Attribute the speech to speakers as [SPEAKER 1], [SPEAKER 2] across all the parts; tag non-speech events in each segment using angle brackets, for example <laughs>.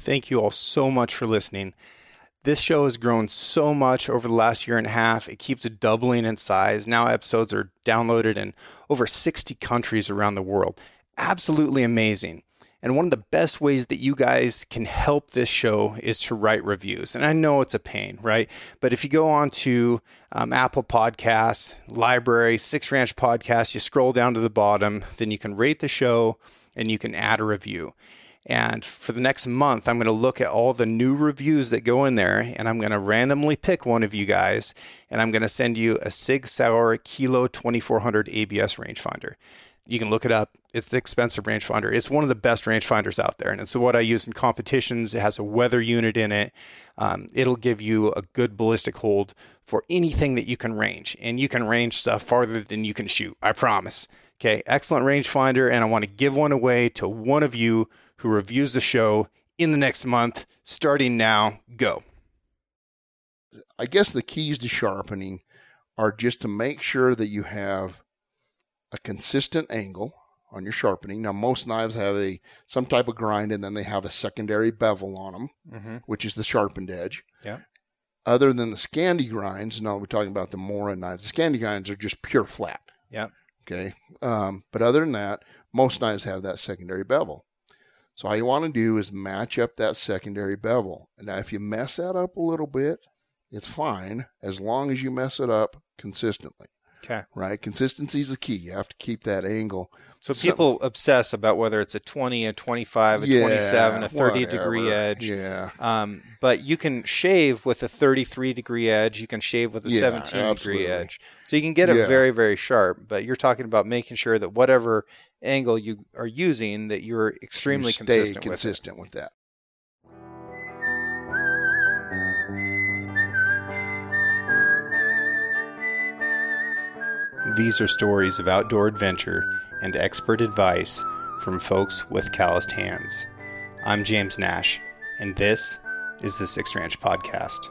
[SPEAKER 1] Thank you all so much for listening. This show has grown so much over the last year and a half. It keeps doubling in size. Now episodes are downloaded in over 60 countries around the world. Absolutely amazing. And one of the best ways that you guys can help this show is to write reviews. And I know it's a pain, right? But if you go on to um, Apple Podcasts, Library, Six Ranch Podcasts, you scroll down to the bottom, then you can rate the show and you can add a review. And for the next month, I'm going to look at all the new reviews that go in there and I'm going to randomly pick one of you guys and I'm going to send you a Sig Sauer Kilo 2400 ABS rangefinder. You can look it up. It's the expensive rangefinder. It's one of the best rangefinders out there. And it's what I use in competitions. It has a weather unit in it. Um, it'll give you a good ballistic hold for anything that you can range. And you can range stuff farther than you can shoot. I promise. Okay. Excellent rangefinder. And I want to give one away to one of you who reviews the show in the next month. Starting now, go.
[SPEAKER 2] I guess the keys to sharpening are just to make sure that you have a consistent angle on your sharpening. Now, most knives have a some type of grind, and then they have a secondary bevel on them, mm-hmm. which is the sharpened edge.
[SPEAKER 1] Yeah.
[SPEAKER 2] Other than the Scandi grinds, no, we're talking about the Mora knives. The Scandi grinds are just pure flat.
[SPEAKER 1] Yeah.
[SPEAKER 2] Okay. Um, but other than that, most knives have that secondary bevel. So all you want to do is match up that secondary bevel. And now, if you mess that up a little bit, it's fine as long as you mess it up consistently.
[SPEAKER 1] Okay.
[SPEAKER 2] Right. Consistency is the key. You have to keep that angle.
[SPEAKER 1] So people obsess about whether it's a 20, a 25, a yeah, 27, a 30
[SPEAKER 2] whatever.
[SPEAKER 1] degree edge.
[SPEAKER 2] Yeah.
[SPEAKER 1] Um, but you can shave with a 33 degree edge. You can shave with a
[SPEAKER 2] yeah,
[SPEAKER 1] 17
[SPEAKER 2] absolutely.
[SPEAKER 1] degree edge. So you can get it
[SPEAKER 2] Yeah.
[SPEAKER 1] very, very sharp. But you're talking about making sure that whatever angle you are using, that you're extremely
[SPEAKER 2] You stay
[SPEAKER 1] consistent,
[SPEAKER 2] consistent with that.
[SPEAKER 1] with it. These are stories of outdoor adventure and expert advice from folks with calloused hands. I'm James Nash, and this is the Six Ranch Podcast.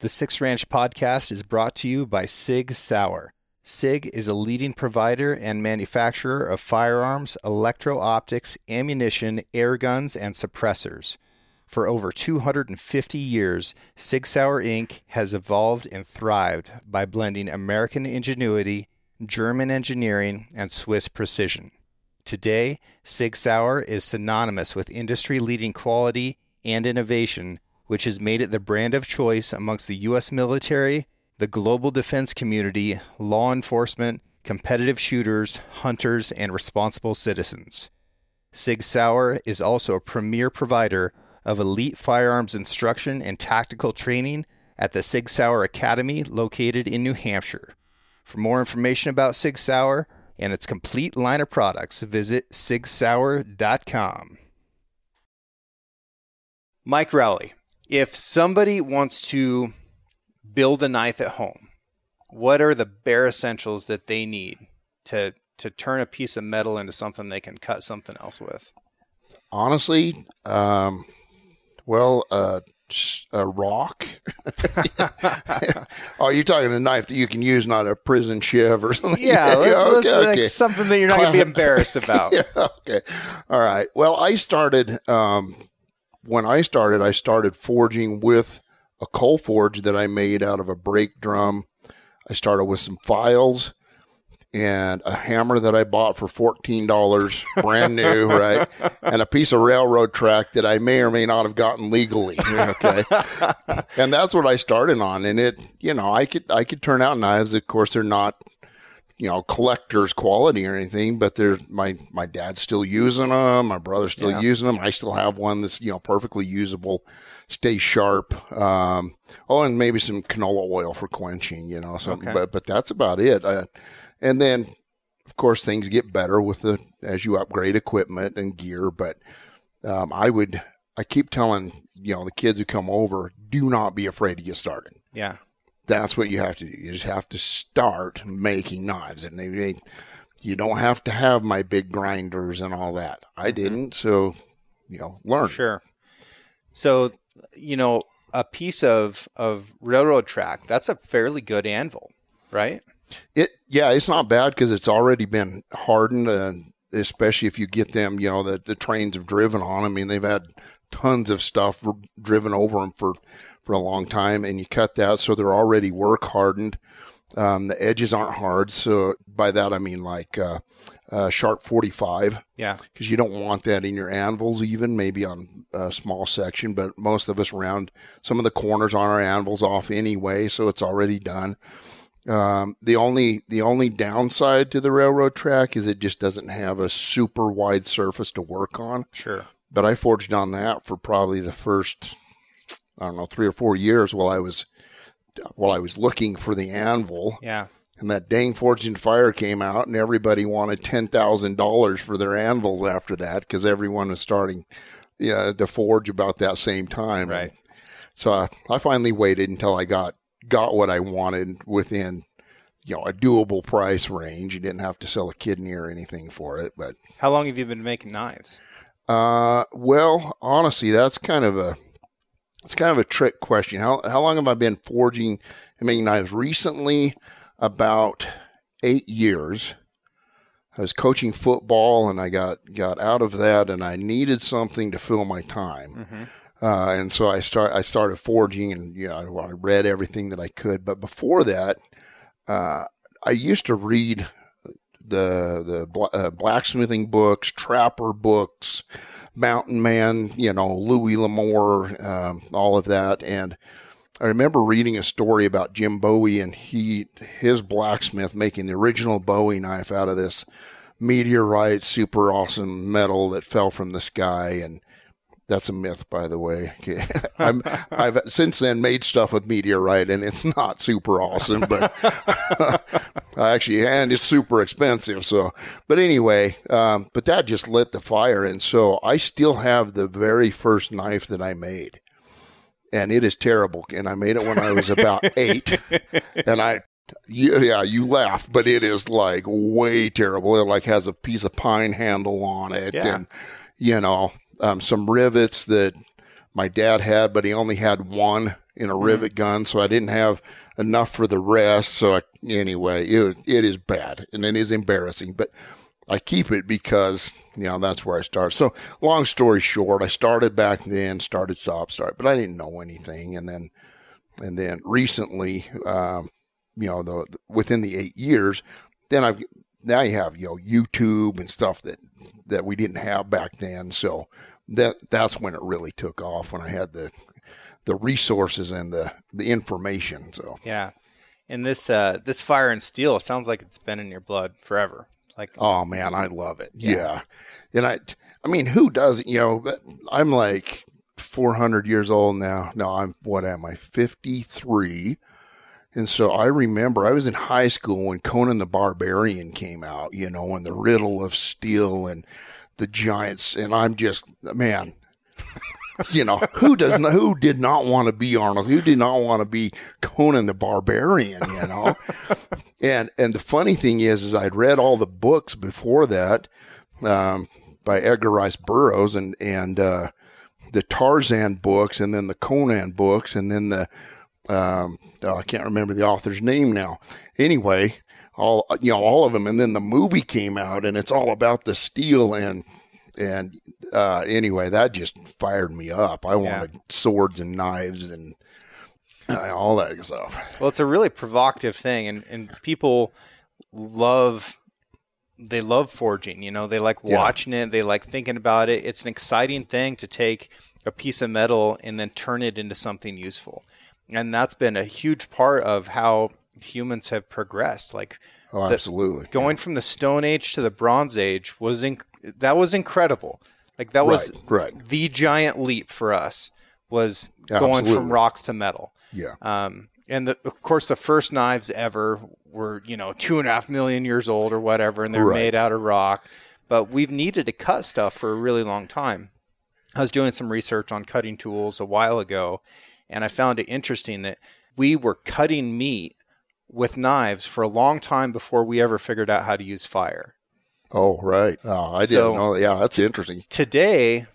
[SPEAKER 1] The Six Ranch Podcast is brought to you by Sig Sauer. SIG is a leading provider and manufacturer of firearms, electro optics, ammunition, air guns, and suppressors. For over 250 years, Sig Sauer Inc. has evolved and thrived by blending American ingenuity, German engineering, and Swiss precision. Today, Sig Sauer is synonymous with industry leading quality and innovation, which has made it the brand of choice amongst the U.S. military, the global defense community, law enforcement, competitive shooters, hunters, and responsible citizens. Sig Sauer is also a premier provider of elite firearms instruction and tactical training at the Sig Sauer Academy located in New Hampshire. For more information about Sig Sauer and its complete line of products, visit sigsauer.com. Mike Rowley, if somebody wants to build a knife at home, what are the bare essentials that they need to to turn a piece of metal into something they can cut something else with?
[SPEAKER 2] Honestly, um, well, uh, a rock. <laughs> oh, you're talking a knife that you can use, not a prison shiv or something.
[SPEAKER 1] Yeah, <laughs> let's, let's,
[SPEAKER 2] okay,
[SPEAKER 1] like, something that you're not going to be embarrassed about. <laughs>
[SPEAKER 2] yeah, okay. All right. Well, I started um, when I started. I started forging with a coal forge that I made out of a brake drum. I started with some files and a hammer that I bought for fourteen dollars, brand new, <laughs> right? And a piece of railroad track that I may or may not have gotten legally. <laughs> Okay, and that's what I started on. And it, you know, I could I could turn out knives. Of course, they're not you know collector's quality or anything but they're my my dad's still using them my brother's still
[SPEAKER 1] Yeah.
[SPEAKER 2] using them i still have one that's you know perfectly usable stays sharp um oh and maybe some canola oil for quenching you know so
[SPEAKER 1] Okay.
[SPEAKER 2] but but that's about it uh, and then of course things get better with the as you upgrade equipment and gear but um, i would i keep telling you know the kids who come over do not be afraid to get started
[SPEAKER 1] Yeah.
[SPEAKER 2] That's what you have to do. You just have to start making knives, and they, they, you don't have to have my big grinders and all that. I mm-hmm. didn't, so you know, learn.
[SPEAKER 1] Sure. So, you know, a piece of of railroad track, that's a fairly good anvil, right?
[SPEAKER 2] It yeah, it's not bad because it's already been hardened, and especially if you get them, you know, the the trains have driven on. I mean, they've had tons of stuff driven over them for for a long time, and you cut that so they're already work hardened. Um, the edges aren't hard, so by that I mean like uh, uh, sharp 45.
[SPEAKER 1] Yeah,
[SPEAKER 2] because you don't want that in your anvils, even maybe on a small section. But most of us round some of the corners on our anvils off anyway, so it's already done. Um, the only the only downside to the railroad track is it just doesn't have a super wide surface to work on.
[SPEAKER 1] Sure.
[SPEAKER 2] But I forged on that for probably the first I don't know three or four years while I was while I was looking for the anvil.
[SPEAKER 1] Yeah.
[SPEAKER 2] And that dang in Fire came out, and everybody wanted ten thousand dollars for their anvils after that because everyone was starting, yeah, to forge about that same time.
[SPEAKER 1] Right.
[SPEAKER 2] So I, I finally waited until I got got what I wanted within, you know, a doable price range. You didn't have to sell a kidney or anything for it. But
[SPEAKER 1] how long have you been making knives?
[SPEAKER 2] Uh, well, honestly, that's kind of a it's kind of a trick question. How how long have I been forging and making knives? Recently, about eight years. I was coaching football and I got got out of that and I needed something to fill my time. Mm-hmm. Uh, and so I start I started forging and you know I read everything that I could. But before that, uh, I used to read the the uh, blacksmithing books, trapper books, Mountain Man, you know Louis L'Amour, um, all of that, and I remember reading a story about Jim Bowie and he his blacksmith making the original Bowie knife out of this meteorite, super awesome metal that fell from the sky. And that's a myth, by the way. <laughs> I'm, I've since then made stuff with meteorite, and it's not super awesome, but <laughs> actually, and it's super expensive. So, but anyway, um, but that just lit the fire, and so I still have the very first knife that I made, and it is terrible. And I made it when I was about <laughs> eight, and I yeah, you laugh, but it is like way terrible. It like has a piece of pine handle on it,
[SPEAKER 1] yeah.
[SPEAKER 2] and you know, um, some rivets that my dad had, but he only had one in a mm-hmm. rivet mm. gun, so I didn't have enough for the rest. So I, anyway, it, it is bad and it is embarrassing, but I keep it because, you know, that's where I start. So long story short, I started back then, started stop start, but I didn't know anything. And then, and then recently, um, you know, the, within the eight years, then I've, now you have, you know, YouTube and stuff that, that we didn't have back then. So that, that's when it really took off when I had the, the resources and the, the information. So,
[SPEAKER 1] yeah. And this, uh, this fire and steel sounds like it's been in your blood forever. Like,
[SPEAKER 2] oh man, I love it. Yeah. yeah. And I, I mean, who doesn't, you know, but I'm like 400 years old now. No, I'm, what am I? 53. And so I remember I was in high school when Conan the Barbarian came out, you know, and the riddle of steel and the giants. And I'm just, man, you know, who does not, who did not want to be Arnold? Who did not want to be Conan the Barbarian, you know? and, and the funny thing is, is I'd read all the books before that, um, by Edgar Rice Burroughs and, and, uh, the Tarzan books and then the Conan books and then the, um, oh, I can't remember the author's name now. Anyway, all you know, all of them, and then the movie came out, and it's all about the steel and and uh, anyway, that just fired me up. I wanted yeah. swords and knives and uh, all that stuff.
[SPEAKER 1] Well, it's a really provocative thing, and and people love they love forging. You know, they like watching yeah. it, they like thinking about it. It's an exciting thing to take a piece of metal and then turn it into something useful and that's been a huge part of how humans have progressed. Like,
[SPEAKER 2] oh, absolutely,
[SPEAKER 1] going yeah. from the Stone Age to the Bronze Age was inc- that was incredible. Like that was
[SPEAKER 2] right, right.
[SPEAKER 1] the giant leap for us was going from rocks to metal.
[SPEAKER 2] Yeah.
[SPEAKER 1] Um, and the, of course, the first knives ever were you know two and a half million years old or whatever, and they're right. made out of rock. But we've needed to cut stuff for a really long time. I was doing some research on cutting tools a while ago, and I found it interesting that we were cutting meat with knives for a long time before we ever figured out how to use fire.
[SPEAKER 2] Oh, right. Oh, I so didn't know. Yeah, that's interesting.
[SPEAKER 1] Today,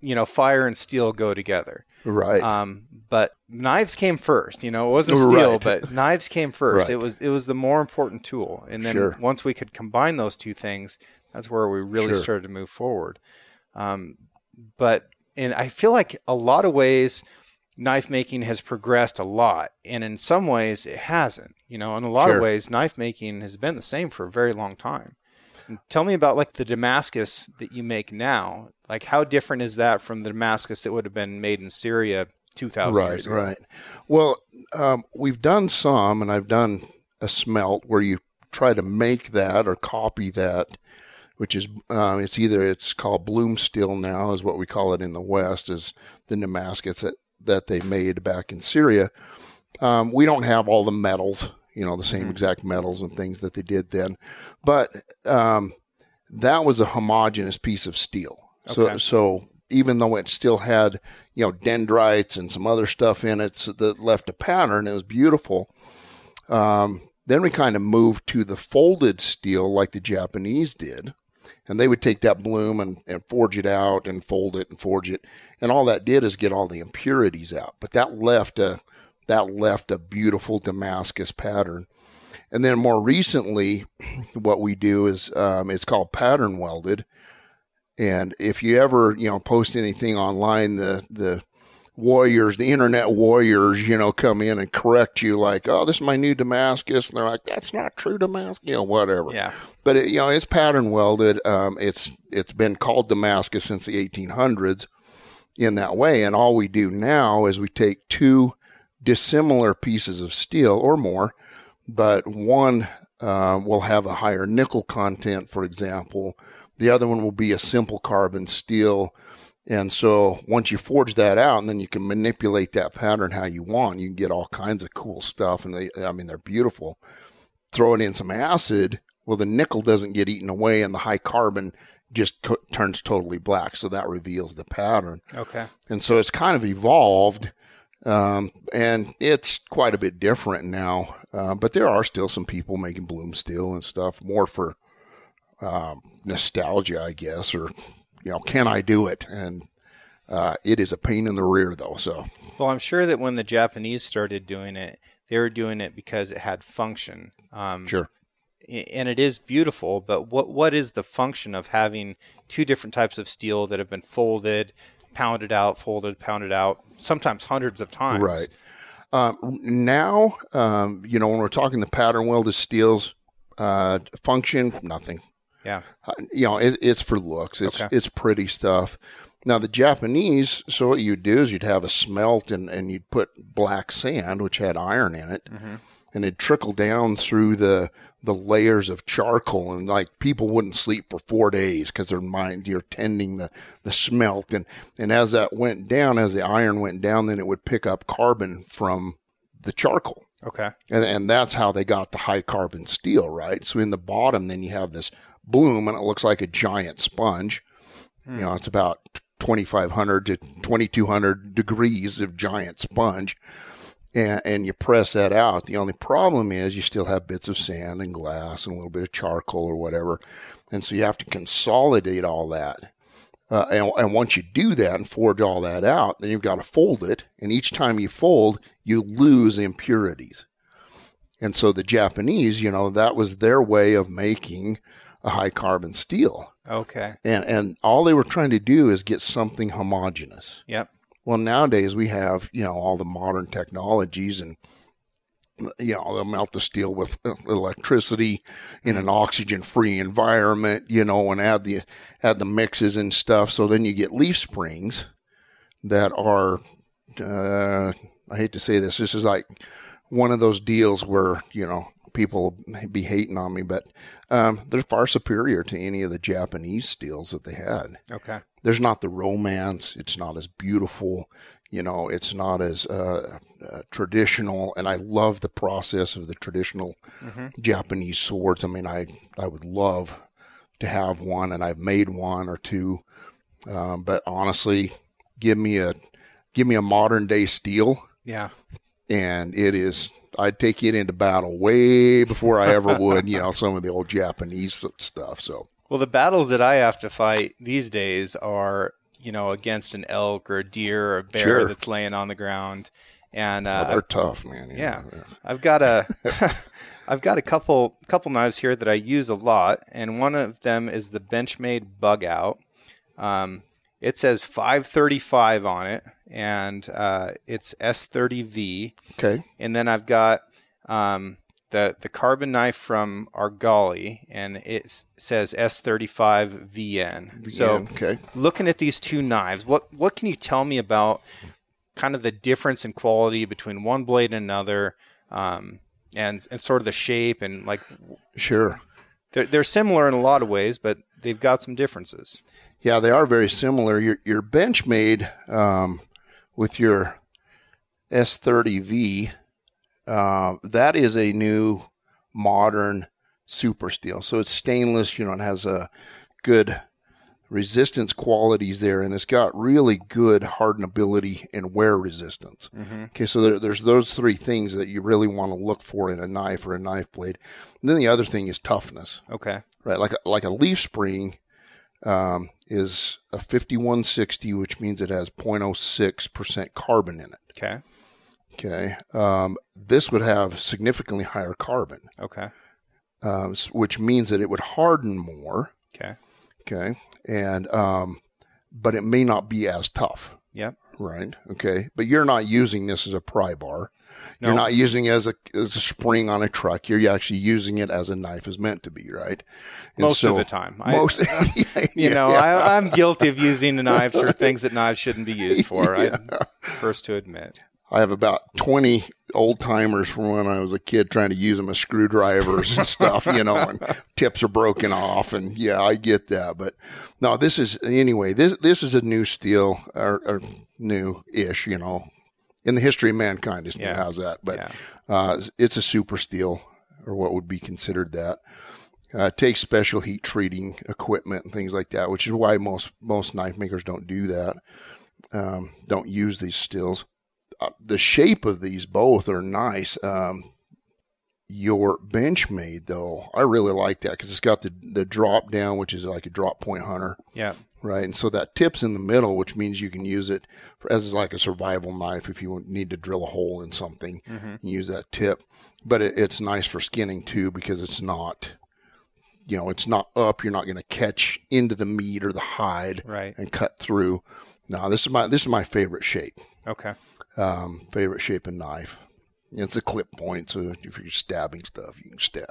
[SPEAKER 1] you know, fire and steel go together.
[SPEAKER 2] Right.
[SPEAKER 1] Um, but knives came first. You know, it wasn't steel,
[SPEAKER 2] Right.
[SPEAKER 1] but <laughs> knives came first.
[SPEAKER 2] Right.
[SPEAKER 1] It was it was the more important tool. And then
[SPEAKER 2] Sure.
[SPEAKER 1] once we could combine those two things, that's where we really
[SPEAKER 2] Sure.
[SPEAKER 1] started to move forward. Um, but and I feel like a lot of ways knife making has progressed a lot, and in some ways it hasn't. You know, in a lot
[SPEAKER 2] Sure.
[SPEAKER 1] of ways, knife making has been the same for a very long time. And tell me about like the Damascus that you make now. Like, how different is that from the Damascus that would have been made in Syria two thousand
[SPEAKER 2] right,
[SPEAKER 1] years ago?
[SPEAKER 2] right. Well, um, we've done some, and I've done a smelt where you try to make that or copy that, which is um, it's either it's called bloom steel now, is what we call it in the West, is the Damascus that they made back in Syria. Um, we don't have all the metals, you know, the same exact metals and things that they did then, but um, that was a homogeneous piece of steel. So, so even though it still had, you know, dendrites and some other stuff in it so that left a pattern, it was beautiful. Um, then we kind of moved to the folded steel like the Japanese did. And they would take that bloom and, and forge it out and fold it and forge it. And all that did is get all the impurities out. But that left a, that left a beautiful Damascus pattern. And then more recently, <clears throat> what we do is, um, it's called pattern welded. And if you ever, you know, post anything online, the, the warriors, the internet warriors, you know, come in and correct you like, oh, this is my new Damascus. And they're like, that's not true Damascus, you know, whatever.
[SPEAKER 1] Yeah.
[SPEAKER 2] But it, you know, it's pattern welded. Um, it's, it's been called Damascus since the 1800s in that way. And all we do now is we take two dissimilar pieces of steel or more, but one uh, will have a higher nickel content, for example. The other one will be a simple carbon steel. And so once you forge that out, and then you can manipulate that pattern how you want, you can get all kinds of cool stuff. And they, I mean, they're beautiful. Throw it in some acid. Well, the nickel doesn't get eaten away, and the high carbon just co- turns totally black. So that reveals the pattern.
[SPEAKER 1] Okay.
[SPEAKER 2] And so it's kind of evolved, um, and it's quite a bit different now. Uh, but there are still some people making bloom steel and stuff more for um, nostalgia, I guess, or you know, can I do it? And uh, it is a pain in the rear, though. So
[SPEAKER 1] Well, I'm sure that when the Japanese started doing it, they were doing it because it had function. Um,
[SPEAKER 2] sure.
[SPEAKER 1] and it is beautiful, but what what is the function of having two different types of steel that have been folded, pounded out, folded, pounded out, sometimes hundreds of times?
[SPEAKER 2] Right. Um, now, um, you know, when we're talking the pattern welded steels, uh, function, nothing.
[SPEAKER 1] Yeah.
[SPEAKER 2] Uh, you know, it, it's for looks. It's
[SPEAKER 1] Okay.
[SPEAKER 2] it's pretty stuff. Now the Japanese, so what you'd do is you'd have a smelt and, and you'd put black sand, which had iron in it, and it'd trickle down through the the layers of charcoal, and like people wouldn't sleep for four days because their mind you're tending the the smelt, and and as that went down, as the iron went down, then it would pick up carbon from the charcoal.
[SPEAKER 1] Okay.
[SPEAKER 2] And, and that's how they got the high carbon steel, right? So in the bottom, then you have this bloom and it looks like a giant sponge. You know, it's about 2,500 to 2,200 degrees of giant sponge. And, and you press that out. The only problem is you still have bits of sand and glass and a little bit of charcoal or whatever. And so you have to consolidate all that. Uh, and, and once you do that and forge all that out, then you've got to fold it. And each time you fold, you lose impurities. And so the Japanese, you know, that was their way of making a high carbon steel.
[SPEAKER 1] Okay.
[SPEAKER 2] And, and all they were trying to do is get something homogeneous.
[SPEAKER 1] Yep.
[SPEAKER 2] Well, nowadays we have, you know, all the modern technologies and, you know, they'll melt the steel with electricity in an oxygen free environment, you know, and add the, add the mixes and stuff. So then you get leaf springs that are, uh, I hate to say this, this is like one of those deals where, you know, people be hating on me, but, um, they're far superior to any of the Japanese steels that they had
[SPEAKER 1] Okay.
[SPEAKER 2] there's not the romance. It's not as beautiful. You know, it's not as uh, uh, traditional. And I love the process of the traditional Japanese swords. I mean, I I would love to have one, and I've made one or two. Um, but honestly, give me a give me a modern day steel,
[SPEAKER 1] Yeah.
[SPEAKER 2] and it is. I'd take it into battle way before I ever would. You know, some of the old Japanese stuff. So
[SPEAKER 1] Well, the battles that I have to fight these days are you know, against an elk or a deer or a bear
[SPEAKER 2] Sure.
[SPEAKER 1] that's laying on the ground. And uh,
[SPEAKER 2] they're tough, man.
[SPEAKER 1] yeah, I've got a, <laughs> I've got a couple couple knives here that I use a lot, and one of them is the Benchmade Bug Out. Um, it says 535 on it, and uh, it's S30V.
[SPEAKER 2] Okay.
[SPEAKER 1] And then I've got um, the the carbon knife from Argali, and it says S35VN. So
[SPEAKER 2] okay.
[SPEAKER 1] looking at these two knives, what what can you tell me about kind of the difference in quality between one blade and another, um, and and sort of the shape and like
[SPEAKER 2] Sure.
[SPEAKER 1] they're they're similar in a lot of ways, but they've got some differences.
[SPEAKER 2] Yeah, they are very similar. Your your Benchmade um, with your S30V, uh, that is a new modern super steel. So it's stainless. You know, it has a good resistance qualities there, and it's got really good hardenability and wear resistance. Okay, so there, there's those three things that you really want to look for in a knife or a knife blade. And then the other thing is toughness
[SPEAKER 1] Okay.
[SPEAKER 2] right? Like a, like a leaf spring um, is a 5160, which means it has 0.06 percent carbon in it.
[SPEAKER 1] Okay.
[SPEAKER 2] Okay, um, this would have significantly higher carbon,
[SPEAKER 1] Okay.
[SPEAKER 2] um, which means that it would harden more.
[SPEAKER 1] Okay.
[SPEAKER 2] Okay, and um, but it may not be as tough.
[SPEAKER 1] Yep.
[SPEAKER 2] Right. Okay. But you're not using this as a pry bar.
[SPEAKER 1] No.
[SPEAKER 2] You're not using it as a as a spring on a truck. You're actually using it as a knife is meant to be. Right. And
[SPEAKER 1] Most of the time. I-
[SPEAKER 2] Most. <laughs> <laughs>
[SPEAKER 1] You know, I, I'm guilty of using knives for things that knives shouldn't be used for. <laughs> I'm first to admit.
[SPEAKER 2] I have about 20 old timers from when I was a kid trying to use them as screwdrivers and stuff, you know, and tips are broken off. And yeah, I get that. But no, this is, anyway, this, this is a new steel or, or new ish, you know, in the history of mankind. It
[SPEAKER 1] Yeah.
[SPEAKER 2] has that. But
[SPEAKER 1] Yeah.
[SPEAKER 2] uh, it's a super steel or what would be considered that. Uh, it takes special heat treating equipment and things like that, which is why most most knife makers don't do that. Um, don't use these steels uh, the shape of these both are nice. Um, your Benchmade though, I really like that because it's got the the drop down, which is like a drop point hunter,
[SPEAKER 1] Yeah.
[SPEAKER 2] Right? And so that tips in the middle, which means you can use it for, as like a survival knife if you need to drill a hole in something. You use that tip, but it, it's nice for skinning too because it's not. You know, it's not up. You're not going to catch into the meat or the hide
[SPEAKER 1] Right.
[SPEAKER 2] and cut through. Now this is my this is my favorite shape
[SPEAKER 1] Okay.
[SPEAKER 2] um, favorite shape of knife. It's a clip point, so if you're stabbing stuff, you can stab.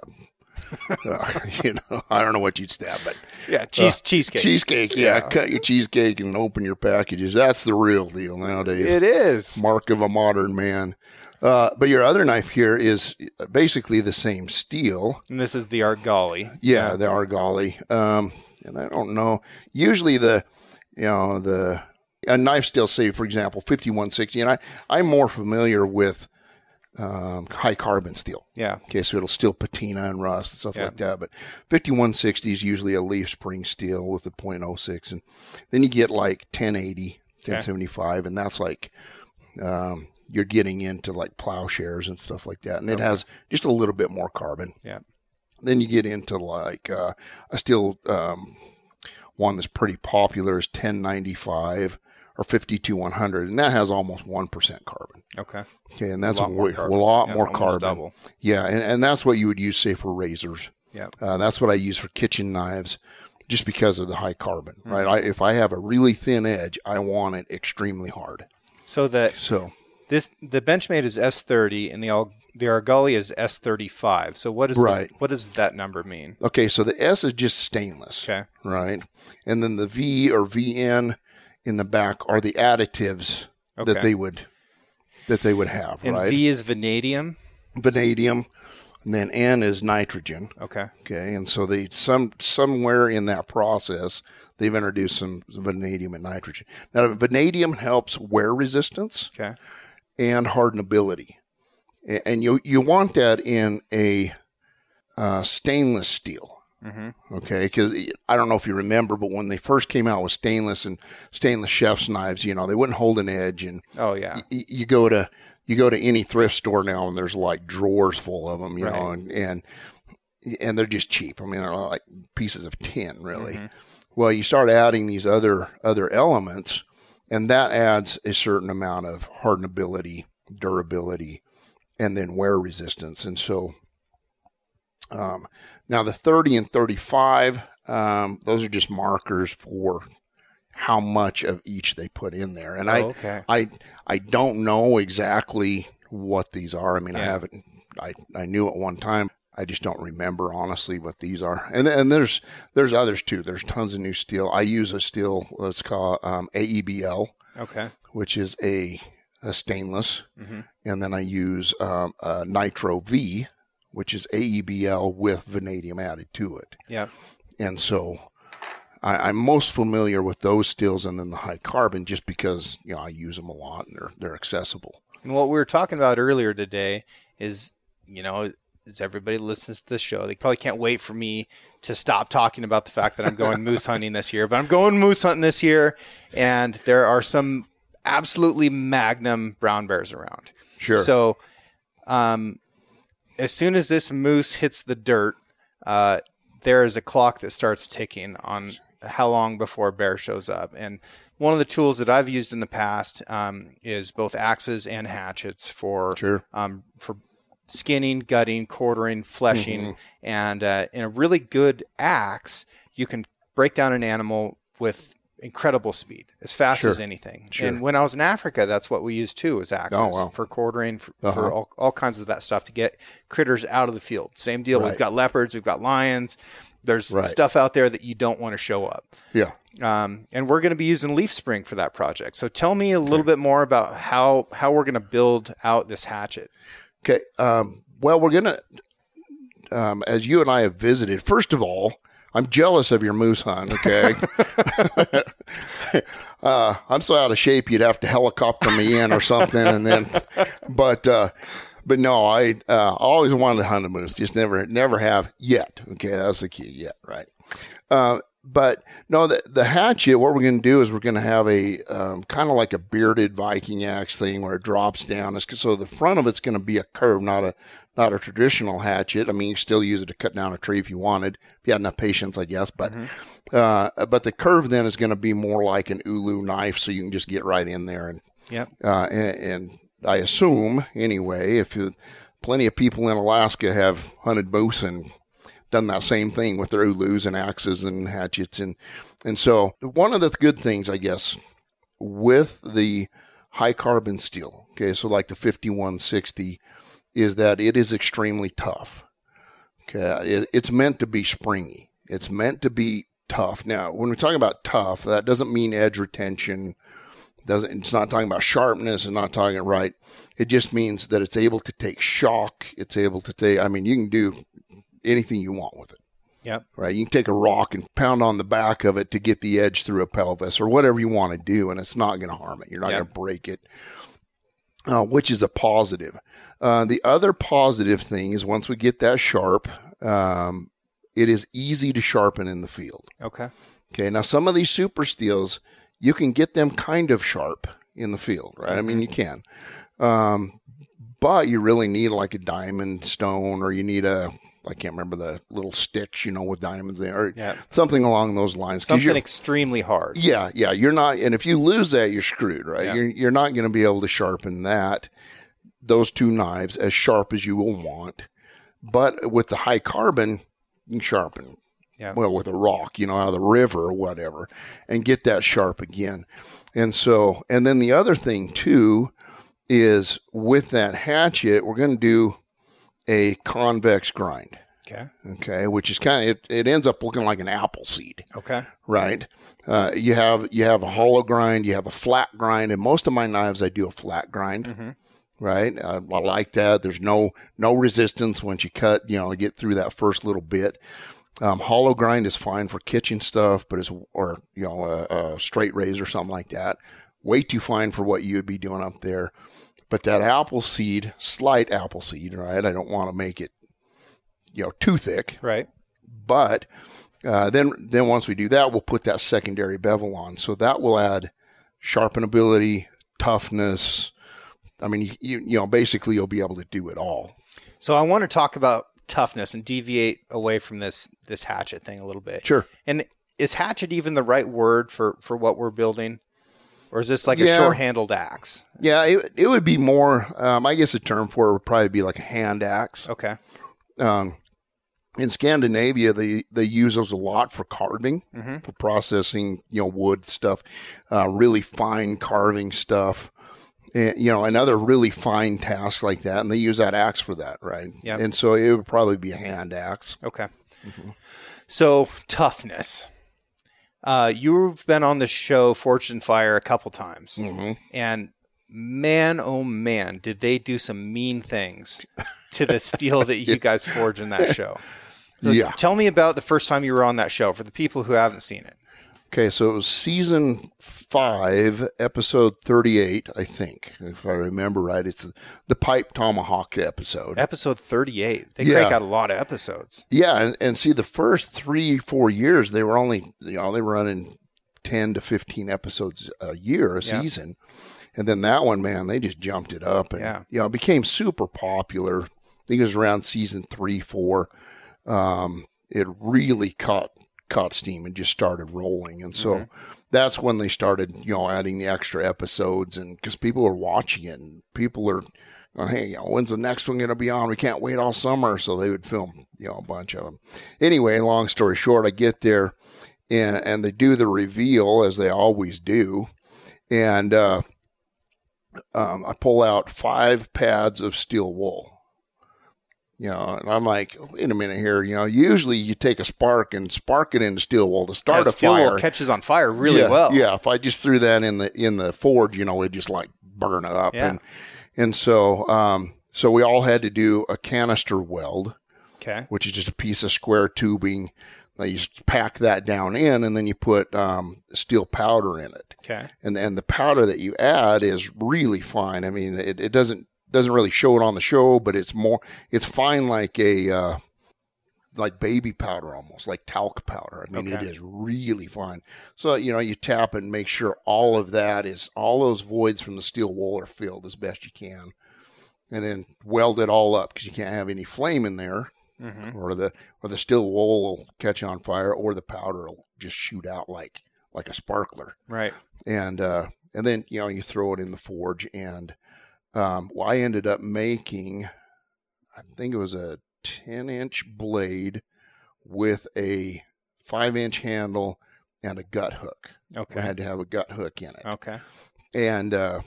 [SPEAKER 2] Uh, <laughs> you know, I don't know what you'd stab, but
[SPEAKER 1] Yeah. Cheese cheesecake.
[SPEAKER 2] cheesecake. Yeah, cut your cheesecake and open your packages. That's the real deal nowadays.
[SPEAKER 1] It is.
[SPEAKER 2] Mark of a modern man. Uh, but your other knife here is basically the same steel.
[SPEAKER 1] And this is the Argali.
[SPEAKER 2] Yeah, the Argali. Um, and I don't know. Usually the, you know, the a knife steel, say for example, fifty one sixty, and I I'm more familiar with um, high carbon steel.
[SPEAKER 1] Yeah.
[SPEAKER 2] Okay, so it'll still patina and rust and stuff
[SPEAKER 1] Yeah.
[SPEAKER 2] like that. But 5160 is usually a leaf spring steel with a .06. And then you get like 1080, 1075, and that's like um, you're getting into like plowshares and stuff like that. And it has just a little bit more carbon.
[SPEAKER 1] Yeah.
[SPEAKER 2] Then you get into like uh, a steel um, one that's pretty popular is 1095 or 52100, and that has almost 1% carbon.
[SPEAKER 1] Okay.
[SPEAKER 2] Okay, and that's a
[SPEAKER 1] lot more
[SPEAKER 2] way-
[SPEAKER 1] carbon.
[SPEAKER 2] a lot
[SPEAKER 1] Yeah,
[SPEAKER 2] more carbon.
[SPEAKER 1] double.
[SPEAKER 2] Yeah, and, and that's what you would use, say, for razors.
[SPEAKER 1] Yeah.
[SPEAKER 2] Uh, that's what I use for kitchen knives, just because of the high carbon,
[SPEAKER 1] Mm-hmm.
[SPEAKER 2] right? I, if I have a really thin edge, I want it extremely hard.
[SPEAKER 1] So that
[SPEAKER 2] So
[SPEAKER 1] this the Benchmade is S30 and the Al- the Argali is S35. So what is
[SPEAKER 2] Right.
[SPEAKER 1] the, what does that number mean?
[SPEAKER 2] Okay, so the S is just stainless,
[SPEAKER 1] Okay.
[SPEAKER 2] right? And then the V or VN in the back are the additives that they would that they would have,
[SPEAKER 1] And
[SPEAKER 2] right?
[SPEAKER 1] V is vanadium.
[SPEAKER 2] Vanadium, and then N is nitrogen.
[SPEAKER 1] Okay.
[SPEAKER 2] Okay, and so they some somewhere in that process they've introduced some, some vanadium and nitrogen. Now, vanadium helps wear resistance
[SPEAKER 1] Okay.
[SPEAKER 2] and hardenability, and you you want that in a uh, stainless steel.
[SPEAKER 1] Mm-hmm.
[SPEAKER 2] Okay, because I don't know if you remember, but when they first came out with stainless and stainless chef's knives, you know they wouldn't hold an edge, and
[SPEAKER 1] Oh yeah.
[SPEAKER 2] y- you go to you go to any thrift store now and there's like drawers full of them, you know, and, and and they're just cheap. I mean, they're like pieces of tin, really.
[SPEAKER 1] Mm-hmm.
[SPEAKER 2] Well, you start adding these other other elements, and that adds a certain amount of hardenability, durability, and then wear resistance. And so, um, now the 30 and 35, um, those are just markers for how much of each they put in there. And I,
[SPEAKER 1] Oh, okay.
[SPEAKER 2] I, I don't know exactly what these are. I mean, I haven't. I, I knew at one time. I just don't remember honestly what these are. And and there's there's others too. There's tons of new steel. I use a steel. Let's call um, AEBL,
[SPEAKER 1] Okay.
[SPEAKER 2] which is a, a stainless,
[SPEAKER 1] Mhm.
[SPEAKER 2] and then I use um, a Nitro V, which is AEBL with vanadium added to it.
[SPEAKER 1] Yeah.
[SPEAKER 2] And so I, I'm most familiar with those steels and then the high carbon just because you know I use them a lot and they're they're accessible.
[SPEAKER 1] And what we were talking about earlier today is, you know, as everybody listens to this show, they probably can't wait for me to stop talking about the fact that I'm going moose <laughs> hunting this year. But I'm going moose hunting this year, and there are some absolutely magnum brown bears around.
[SPEAKER 2] Sure.
[SPEAKER 1] So, um, as soon as this moose hits the dirt, uh, there is a clock that starts ticking on how long before a bear shows up. And one of the tools that I've used in the past um, is both axes and hatchets for
[SPEAKER 2] Sure.
[SPEAKER 1] um, for skinning, gutting, quartering, fleshing, and uh, in a really good axe, you can break down an animal with incredible speed, as fast
[SPEAKER 2] Sure.
[SPEAKER 1] as anything.
[SPEAKER 2] Sure.
[SPEAKER 1] And when I was in Africa, that's what we used too, was axes
[SPEAKER 2] Oh, wow.
[SPEAKER 1] for quartering, for,
[SPEAKER 2] Uh-huh.
[SPEAKER 1] for all, all kinds of that stuff to get critters out of the field. Same deal.
[SPEAKER 2] Right.
[SPEAKER 1] We've got leopards, we've got lions. There's
[SPEAKER 2] Right.
[SPEAKER 1] stuff out there that you don't want to show up.
[SPEAKER 2] Yeah.
[SPEAKER 1] Um, and we're going to be using leaf spring for that project. So tell me a little bit more about how how we're going to build out this hatchet.
[SPEAKER 2] Okay. Um, well, we're gonna, um, as you and I have visited. First of all, I'm jealous of your moose hunt. Okay. <laughs> <laughs> uh, I'm so out of shape, you'd have to helicopter me in or something, and then, but, uh, but no, I uh, always wanted to hunt a moose. Just never, never have yet. Okay, that's the key. Yet, right? Uh, but no, the the hatchet. What we're going to do is we're going to have a um, kind of like a bearded Viking axe thing where it drops down. It's, so the front of it's going to be a curve, not a not a traditional hatchet. I mean, you still use it to cut down a tree if you wanted, if you had enough patience, I guess. But uh, but the curve then is going to be more like an ulu knife, so you can just get right in there and
[SPEAKER 1] Yep.
[SPEAKER 2] uh, and, and I assume anyway, if you, plenty of people in Alaska have hunted moose and done that same thing with their ulus and axes and hatchets and and so one of the good things I guess with the high carbon steel, okay, so like the 5160 is that it is extremely tough. Okay, it, it's meant to be springy. It's meant to be tough. Now, when we talk about tough, that doesn't mean edge retention. Doesn't it's not talking about sharpness and not talking right. It just means that it's able to take shock. It's able to take. I mean, you can do anything you want with it
[SPEAKER 1] Yep.
[SPEAKER 2] right? You can take a rock and pound on the back of it to get the edge through a pelvis or whatever you want to do, and it's not going to harm it. You're not
[SPEAKER 1] Yeah.
[SPEAKER 2] going to break it, uh, which is a positive. Uh, the other positive thing is once we get that sharp, um, it is easy to sharpen in the field.
[SPEAKER 1] Okay.
[SPEAKER 2] Okay, now some of these super steels, you can get them kind of sharp in the field, right? I mean, you can. Um, but you really need like a diamond stone or you need a, I can't remember the little sticks, you know, with diamonds there, or
[SPEAKER 1] Yeah.
[SPEAKER 2] something along those lines.
[SPEAKER 1] Something extremely hard.
[SPEAKER 2] yeah, yeah, you're not, and if you lose that, you're screwed, right?
[SPEAKER 1] Yeah.
[SPEAKER 2] You're, you're not going to be able to sharpen that, those two knives as sharp as you will want. But with the high carbon, you can sharpen,
[SPEAKER 1] Yeah.
[SPEAKER 2] well, with a rock, you know, out of the river or whatever, and get that sharp again. And so, and then the other thing too is with that hatchet, we're going to do a convex grind.
[SPEAKER 1] Okay.
[SPEAKER 2] Okay, which is kind of it, it ends up looking like an apple seed
[SPEAKER 1] Okay.
[SPEAKER 2] right? Uh, you have you have a hollow grind, you have a flat grind, and most of my knives I do a flat grind, right? Uh, I like that. There's no no resistance once you cut, you know, get through that first little bit. Um, hollow grind is fine for kitchen stuff, but it's or you know a, a straight razor or something like that. Way too fine for what you would be doing up there. But that apple seed, slight apple seed, right? I don't want to make it, you know, too thick
[SPEAKER 1] Right.
[SPEAKER 2] but uh, then then once we do that, we'll put that secondary bevel on. So that will add sharpenability, toughness. I mean, you, you, you know, basically you'll be able to do it all.
[SPEAKER 1] So I want to talk about toughness and deviate away from this this hatchet thing a little bit.
[SPEAKER 2] Sure.
[SPEAKER 1] And is hatchet even the right word for for what we're building, or is this like a short handled axe?
[SPEAKER 2] Yeah, it, it would be more. Um, I guess the term for it would probably be like a hand axe.
[SPEAKER 1] Okay.
[SPEAKER 2] Um, in Scandinavia, they they use those a lot for carving,
[SPEAKER 1] Mhm.
[SPEAKER 2] for processing, you know, wood stuff, uh, really fine carving stuff, you know, and other really fine tasks like that. And they use that axe for that, right?
[SPEAKER 1] Yep.
[SPEAKER 2] And so it would probably be a hand axe.
[SPEAKER 1] Okay. So toughness. Uh, you've been on the show Forged in Fire a couple times,
[SPEAKER 2] Mm-hmm.
[SPEAKER 1] and man, oh man, did they do some mean things to the steel that you <laughs> guys forged in that show? So
[SPEAKER 2] Yeah.
[SPEAKER 1] Tell me about the first time you were on that show for the people who haven't seen it.
[SPEAKER 2] Okay, so it was season five, episode thirty-eight, I think, if I remember right. It's the pipe tomahawk episode.
[SPEAKER 1] Episode 38. They
[SPEAKER 2] Yeah.
[SPEAKER 1] crank out a lot of episodes.
[SPEAKER 2] Yeah, and, and see, the first three, four years, they were only, you know, they were running 10 to 15 episodes a year, a
[SPEAKER 1] Yeah.
[SPEAKER 2] season. And then that one, man, they just jumped it up and,
[SPEAKER 1] Yeah.
[SPEAKER 2] you know, it became super popular. I think it was around season three, four. Um, it really caught, caught steam and just started rolling. And so
[SPEAKER 1] Mm-hmm.
[SPEAKER 2] that's when they started, you know, adding the extra episodes and because people are watching it and people are, going, hey, you know, when's the next one going to be on? We can't wait all summer. So they would film, you know, a bunch of them. Anyway, long story short, I get there and, and they do the reveal as they always do. And, uh, um, I pull out five pads of steel wool. You know, and I'm like, wait a minute here. You know, usually you take a spark and spark it into steel wool to start
[SPEAKER 1] Yeah,
[SPEAKER 2] a
[SPEAKER 1] steel
[SPEAKER 2] fire.
[SPEAKER 1] wool catches on fire really
[SPEAKER 2] yeah,
[SPEAKER 1] well.
[SPEAKER 2] Yeah, if I just threw that in the in the forge, you know, it'd just like burn up.
[SPEAKER 1] Yeah.
[SPEAKER 2] And and so um so we all had to do a canister weld,
[SPEAKER 1] Okay.
[SPEAKER 2] which is just a piece of square tubing. Now you pack that down in, and then you put um, steel powder in it
[SPEAKER 1] Okay.
[SPEAKER 2] and and the powder that you add is really fine. I mean, it, it doesn't doesn't really show it on the show, but it's more it's fine like a uh, like baby powder almost like talc powder. I mean, it
[SPEAKER 1] Okay.
[SPEAKER 2] is really fine. So you know, you tap and make sure all of that is all those voids from the steel wool are filled as best you can, and then weld it all up because you can't have any flame in there.
[SPEAKER 1] Mm-hmm.
[SPEAKER 2] Or the or the steel wool will catch on fire, or the powder will just shoot out like like a sparkler
[SPEAKER 1] Right.
[SPEAKER 2] and uh, and then you know you throw it in the forge and um, well, I ended up making I think it was a ten inch blade with a five inch handle and a gut hook.
[SPEAKER 1] Okay.
[SPEAKER 2] I had to have a gut hook in it.
[SPEAKER 1] Okay.
[SPEAKER 2] And uh,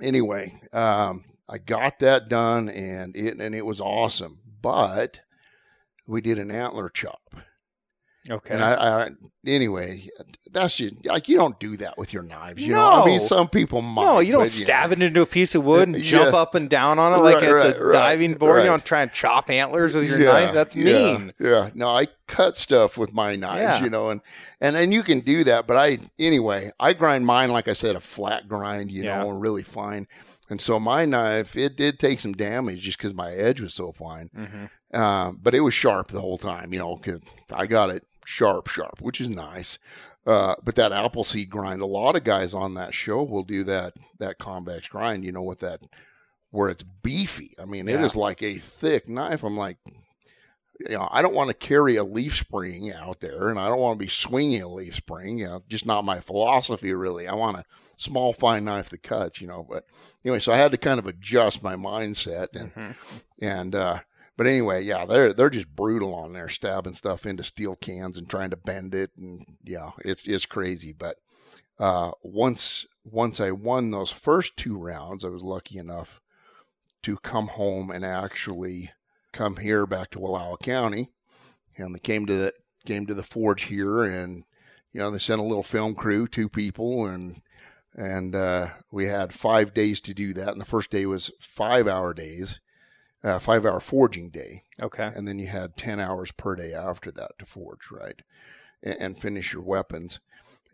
[SPEAKER 2] anyway, um, I got that done and it and it was awesome. But we did an antler chop.
[SPEAKER 1] Okay.
[SPEAKER 2] And I, I anyway, that's just, like you don't do that with your knives. You know, I mean, some people might.
[SPEAKER 1] no, you don't
[SPEAKER 2] but,
[SPEAKER 1] stab it into a piece of wood and
[SPEAKER 2] Yeah.
[SPEAKER 1] jump up and down on it like
[SPEAKER 2] Right,
[SPEAKER 1] it's a
[SPEAKER 2] right, right,
[SPEAKER 1] diving board. You
[SPEAKER 2] right.
[SPEAKER 1] don't try and chop antlers with your
[SPEAKER 2] Yeah,
[SPEAKER 1] knife. That's mean.
[SPEAKER 2] Yeah, no, I cut stuff with my knives,
[SPEAKER 1] Yeah.
[SPEAKER 2] you know, and and and you can do that. But I anyway, I grind mine like I said, a flat grind, you
[SPEAKER 1] Yeah.
[SPEAKER 2] know, and really fine. And so my knife, it did take some damage just because my edge was so fine.
[SPEAKER 1] Mm-hmm.
[SPEAKER 2] Um, but it was sharp the whole time, you know, I got it sharp, sharp, which is nice. Uh, but that Appleseed grind, a lot of guys on that show will do that that convex grind, you know, with that where it's beefy. I mean, it
[SPEAKER 1] Yeah.
[SPEAKER 2] is like a thick knife. I'm like, you know, I don't want to carry a leaf spring out there, and I don't want to be swinging a leaf spring. You know, just not my philosophy really. I want a small, fine knife that cuts. You know, but anyway, so I had to kind of adjust my mindset and
[SPEAKER 1] Mhm.
[SPEAKER 2] and uh, but anyway, yeah, they're they're just brutal on there, stabbing stuff into steel cans and trying to bend it, and yeah, it's it's crazy. But uh, once once I won those first two rounds, I was lucky enough to come home and actually come here back to Wallowa County, and they came to the came to the forge here, and you know they sent a little film crew, two people, and and uh, we had five days to do that. And the first day was five hour days, uh, five hour forging day,
[SPEAKER 1] Okay.
[SPEAKER 2] and then you had 10 hours per day after that to forge right and, and finish your weapons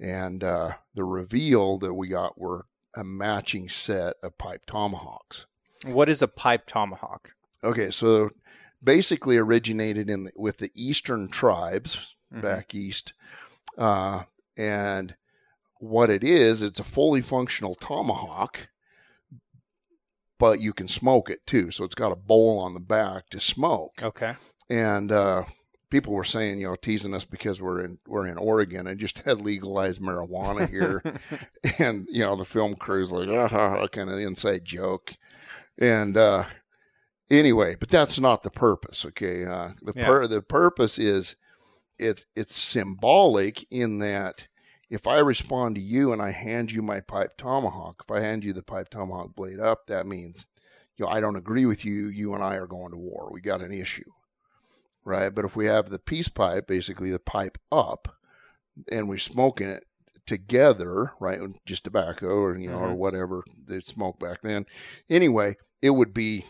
[SPEAKER 2] and uh, the reveal that we got were a matching set of pipe tomahawks
[SPEAKER 1] What is a pipe tomahawk?
[SPEAKER 2] okay so basically originated in the, with the eastern tribes
[SPEAKER 1] Mhm.
[SPEAKER 2] back east uh, and what it is it's a fully functional tomahawk but you can smoke it too so it's got a bowl on the back to smoke
[SPEAKER 1] Okay.
[SPEAKER 2] and uh, people were saying, you know, teasing us because we're in we're in Oregon and just <laughs> had legalized marijuana here, <laughs> and you know the film crew's like, ah, kind of inside joke, and uh, anyway, but that's not the purpose. Okay, uh, the
[SPEAKER 1] Yeah.
[SPEAKER 2] pur- the purpose is it's it's symbolic in that if I respond to you and I hand you my pipe tomahawk, if I hand you the pipe tomahawk blade up, that means you know I don't agree with you. You and I are going to war. We got an issue, right? But if we have the peace pipe, basically the pipe up, and we're smoking it together, right? Just tobacco or you know or
[SPEAKER 1] Mhm.
[SPEAKER 2] whatever they smoked back then. Anyway, it would be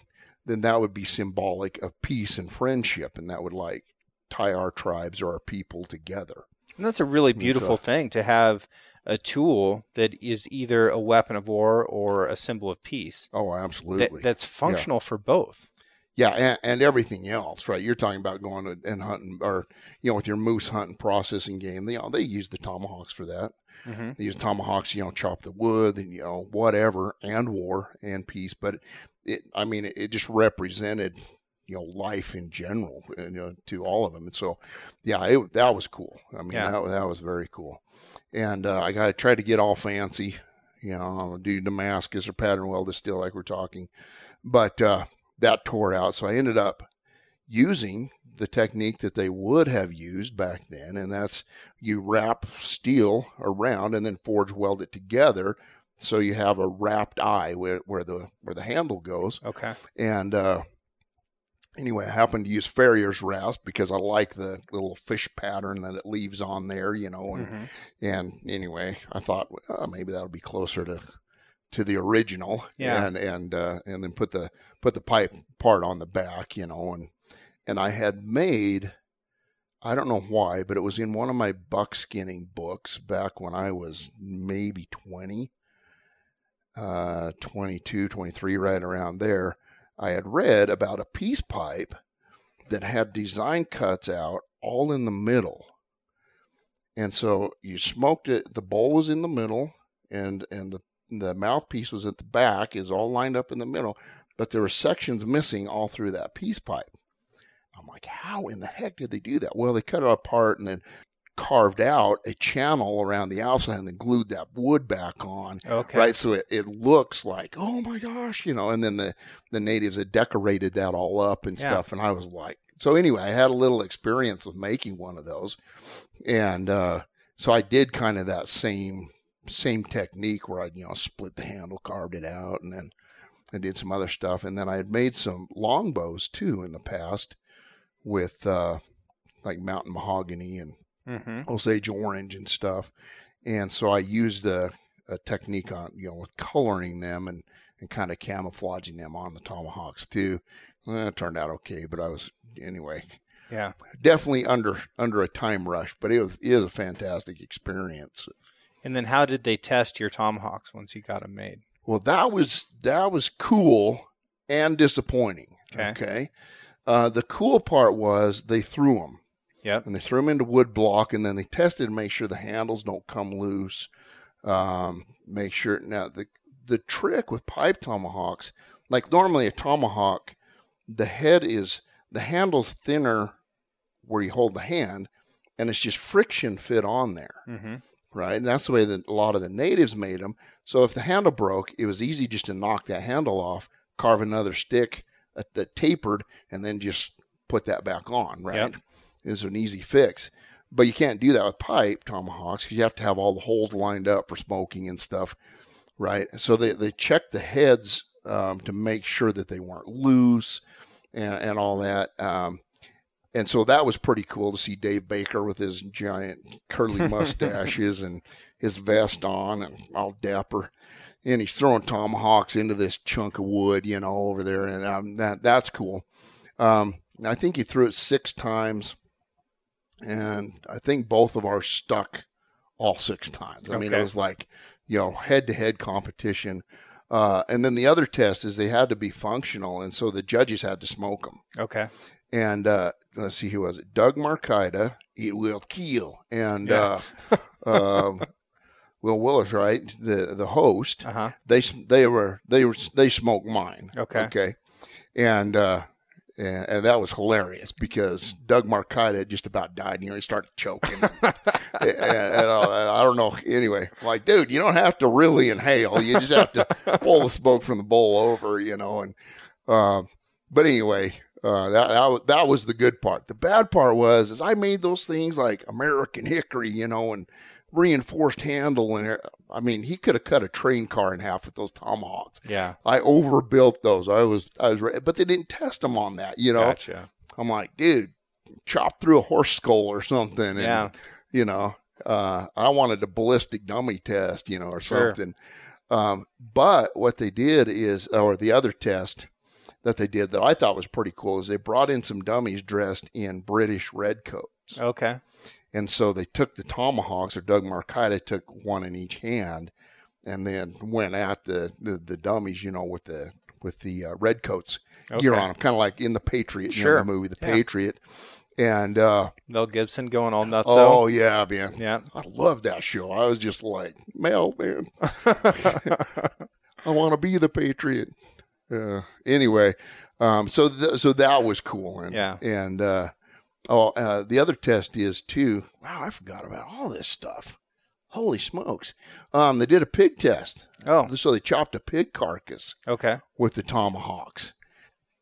[SPEAKER 2] then that would be symbolic of peace and friendship, and that would like tie our tribes or our people together.
[SPEAKER 1] And that's a really beautiful thing to have a tool that is either a weapon of war or a symbol of peace.
[SPEAKER 2] Oh,
[SPEAKER 1] That,
[SPEAKER 2] absolutely.
[SPEAKER 1] that's functional for both.
[SPEAKER 2] yeah, and, and everything else, right? You're talking about going and- and hunting, or you know, with your moose hunting processing game. They, you know, they use the tomahawks for that.
[SPEAKER 1] Mm-hmm.
[SPEAKER 2] They use tomahawks, you know, chop the wood and you know whatever, and war and peace. But it, I mean, it just represented you know life in general, you know, to all of them. And so, yeah, it, that was cool. I mean,
[SPEAKER 1] Yeah.
[SPEAKER 2] that that was very cool. And uh, I got to try to get all fancy, you know, do Damascus or pattern welded steel like we're talking, but uh, that tore out. So I ended up using the technique that they would have used back then, and that's you wrap steel around and then forge weld it together, so you have a wrapped eye where, where the where the handle goes.
[SPEAKER 1] Okay.
[SPEAKER 2] And uh, anyway, I happened to use Farrier's rasp because I like the little fish pattern that it leaves on there, you know. And,
[SPEAKER 1] Mhm.
[SPEAKER 2] and anyway, I thought well, maybe that'll be closer to to the original.
[SPEAKER 1] Yeah.
[SPEAKER 2] And and uh, and then put the put the pipe part on the back, you know, and and I had made. I don't know why, but it was in one of my buckskinning books back when I was maybe 20, uh, 22, 23, right around there. I had read about a peace pipe that had design cuts out all in the middle. And so you smoked it, the bowl was in the middle and and the the mouthpiece was at the back, is all lined up in the middle, but there were sections missing all through that peace pipe. I'm like, how in the heck did they do that? Well, they cut it apart and then carved out a channel around the outside and then glued that wood back on
[SPEAKER 1] Okay.
[SPEAKER 2] right? So it, it looks like, oh my gosh, you know, and then the, the natives had decorated that all up and
[SPEAKER 1] Yeah.
[SPEAKER 2] stuff. And I was like, so anyway, I had a little experience with making one of those. And, uh, so I did kind of that same, same technique where I, you know, split the handle, carved it out and then I did some other stuff. And then I had made some longbows too in the past with, uh, like mountain mahogany and
[SPEAKER 1] Mm-hmm.
[SPEAKER 2] Osage orange and stuff. And so I used a, a technique on, you know, with coloring them and, and kind of camouflaging them on the tomahawks too. Well, it turned out okay, but I was, anyway,
[SPEAKER 1] Yeah.
[SPEAKER 2] definitely under, under a time rush, but it was, it was a fantastic experience.
[SPEAKER 1] And then how did they test your tomahawks once you got them made?
[SPEAKER 2] Well, that was, that was cool and disappointing.
[SPEAKER 1] Okay.
[SPEAKER 2] Okay. Uh, the cool part was they threw them.
[SPEAKER 1] Yep.
[SPEAKER 2] and they threw them into wood block and then they tested to make sure the handles don't come loose um, make sure now the the trick with pipe tomahawks like normally a tomahawk the head is the handle's thinner where you hold the hand and it's just friction fit on there
[SPEAKER 1] Mm-hmm.
[SPEAKER 2] right and that's the way that a lot of the natives made them so if the handle broke it was easy just to knock that handle off carve another stick uh, that tapered and then just put that back on right
[SPEAKER 1] Yep.
[SPEAKER 2] Is an easy fix. But you can't do that with pipe tomahawks because you have to have all the holes lined up for smoking and stuff, right? So they, they checked the heads um, to make sure that they weren't loose and, and all that. Um, and so that was pretty cool to see Dave Baker with his giant curly <laughs> mustaches and his vest on and all dapper. And he's throwing tomahawks into this chunk of wood, you know, over there. And um, that that's cool. Um, I think he threw it six times, and I think both of ours stuck all six times. I mean, it was like you know head to head competition. Uh, and then the other test is they had to be functional, and so the judges had to smoke them.
[SPEAKER 1] Okay.
[SPEAKER 2] And uh, let's see, who was it? Doug Marcaida, it will kill, and
[SPEAKER 1] Yeah.
[SPEAKER 2] uh, <laughs> um, Will Willis, right? The the host
[SPEAKER 1] Uh huh.
[SPEAKER 2] they they were they were they smoked mine.
[SPEAKER 1] Okay.
[SPEAKER 2] Okay. And uh, And, and that was hilarious because Doug Marcaida had just about died. You know, he started choking. <laughs> and, and, and, uh, I don't know. Anyway, like, dude, you don't have to really inhale. You just have to pull the smoke from the bowl over, you know. And, uh, but anyway, uh, that, that that was the good part. The bad part was is I made those things like American Hickory, you know, and reinforced handle, and I mean he could have cut a train car in half with those tomahawks.
[SPEAKER 1] Yeah,
[SPEAKER 2] I overbuilt those. I was I was, but they didn't test them on that, you know.
[SPEAKER 1] gotcha.
[SPEAKER 2] I'm like, dude, chop through a horse skull or something, and
[SPEAKER 1] Yeah.
[SPEAKER 2] you know, uh, I wanted a ballistic dummy test, you know, or
[SPEAKER 1] Sure.
[SPEAKER 2] something. Um, but what they did is, or the other test that they did that I thought was pretty cool is they brought in some dummies dressed in British red coats.
[SPEAKER 1] Okay.
[SPEAKER 2] And so they took the tomahawks, or Doug Marcaida took one in each hand, and then went at the, the, the dummies, you know, with the with the uh, red coats gear on them, kind of like in the Patriot, you know, the movie The
[SPEAKER 1] Yeah.
[SPEAKER 2] Patriot. And uh,
[SPEAKER 1] Mel Gibson going all nuts.
[SPEAKER 2] oh yeah, man,
[SPEAKER 1] yeah.
[SPEAKER 2] I love that show. I was just like, Mel, man, <laughs> I want to be the Patriot. Uh, anyway, um, so th- so that was cool, and
[SPEAKER 1] Yeah.
[SPEAKER 2] and uh, oh, uh, the other test is too. Wow, I forgot about all this stuff. Holy smokes! Um, they did a pig test.
[SPEAKER 1] Oh,
[SPEAKER 2] So they chopped a pig carcass
[SPEAKER 1] okay.
[SPEAKER 2] with the tomahawks,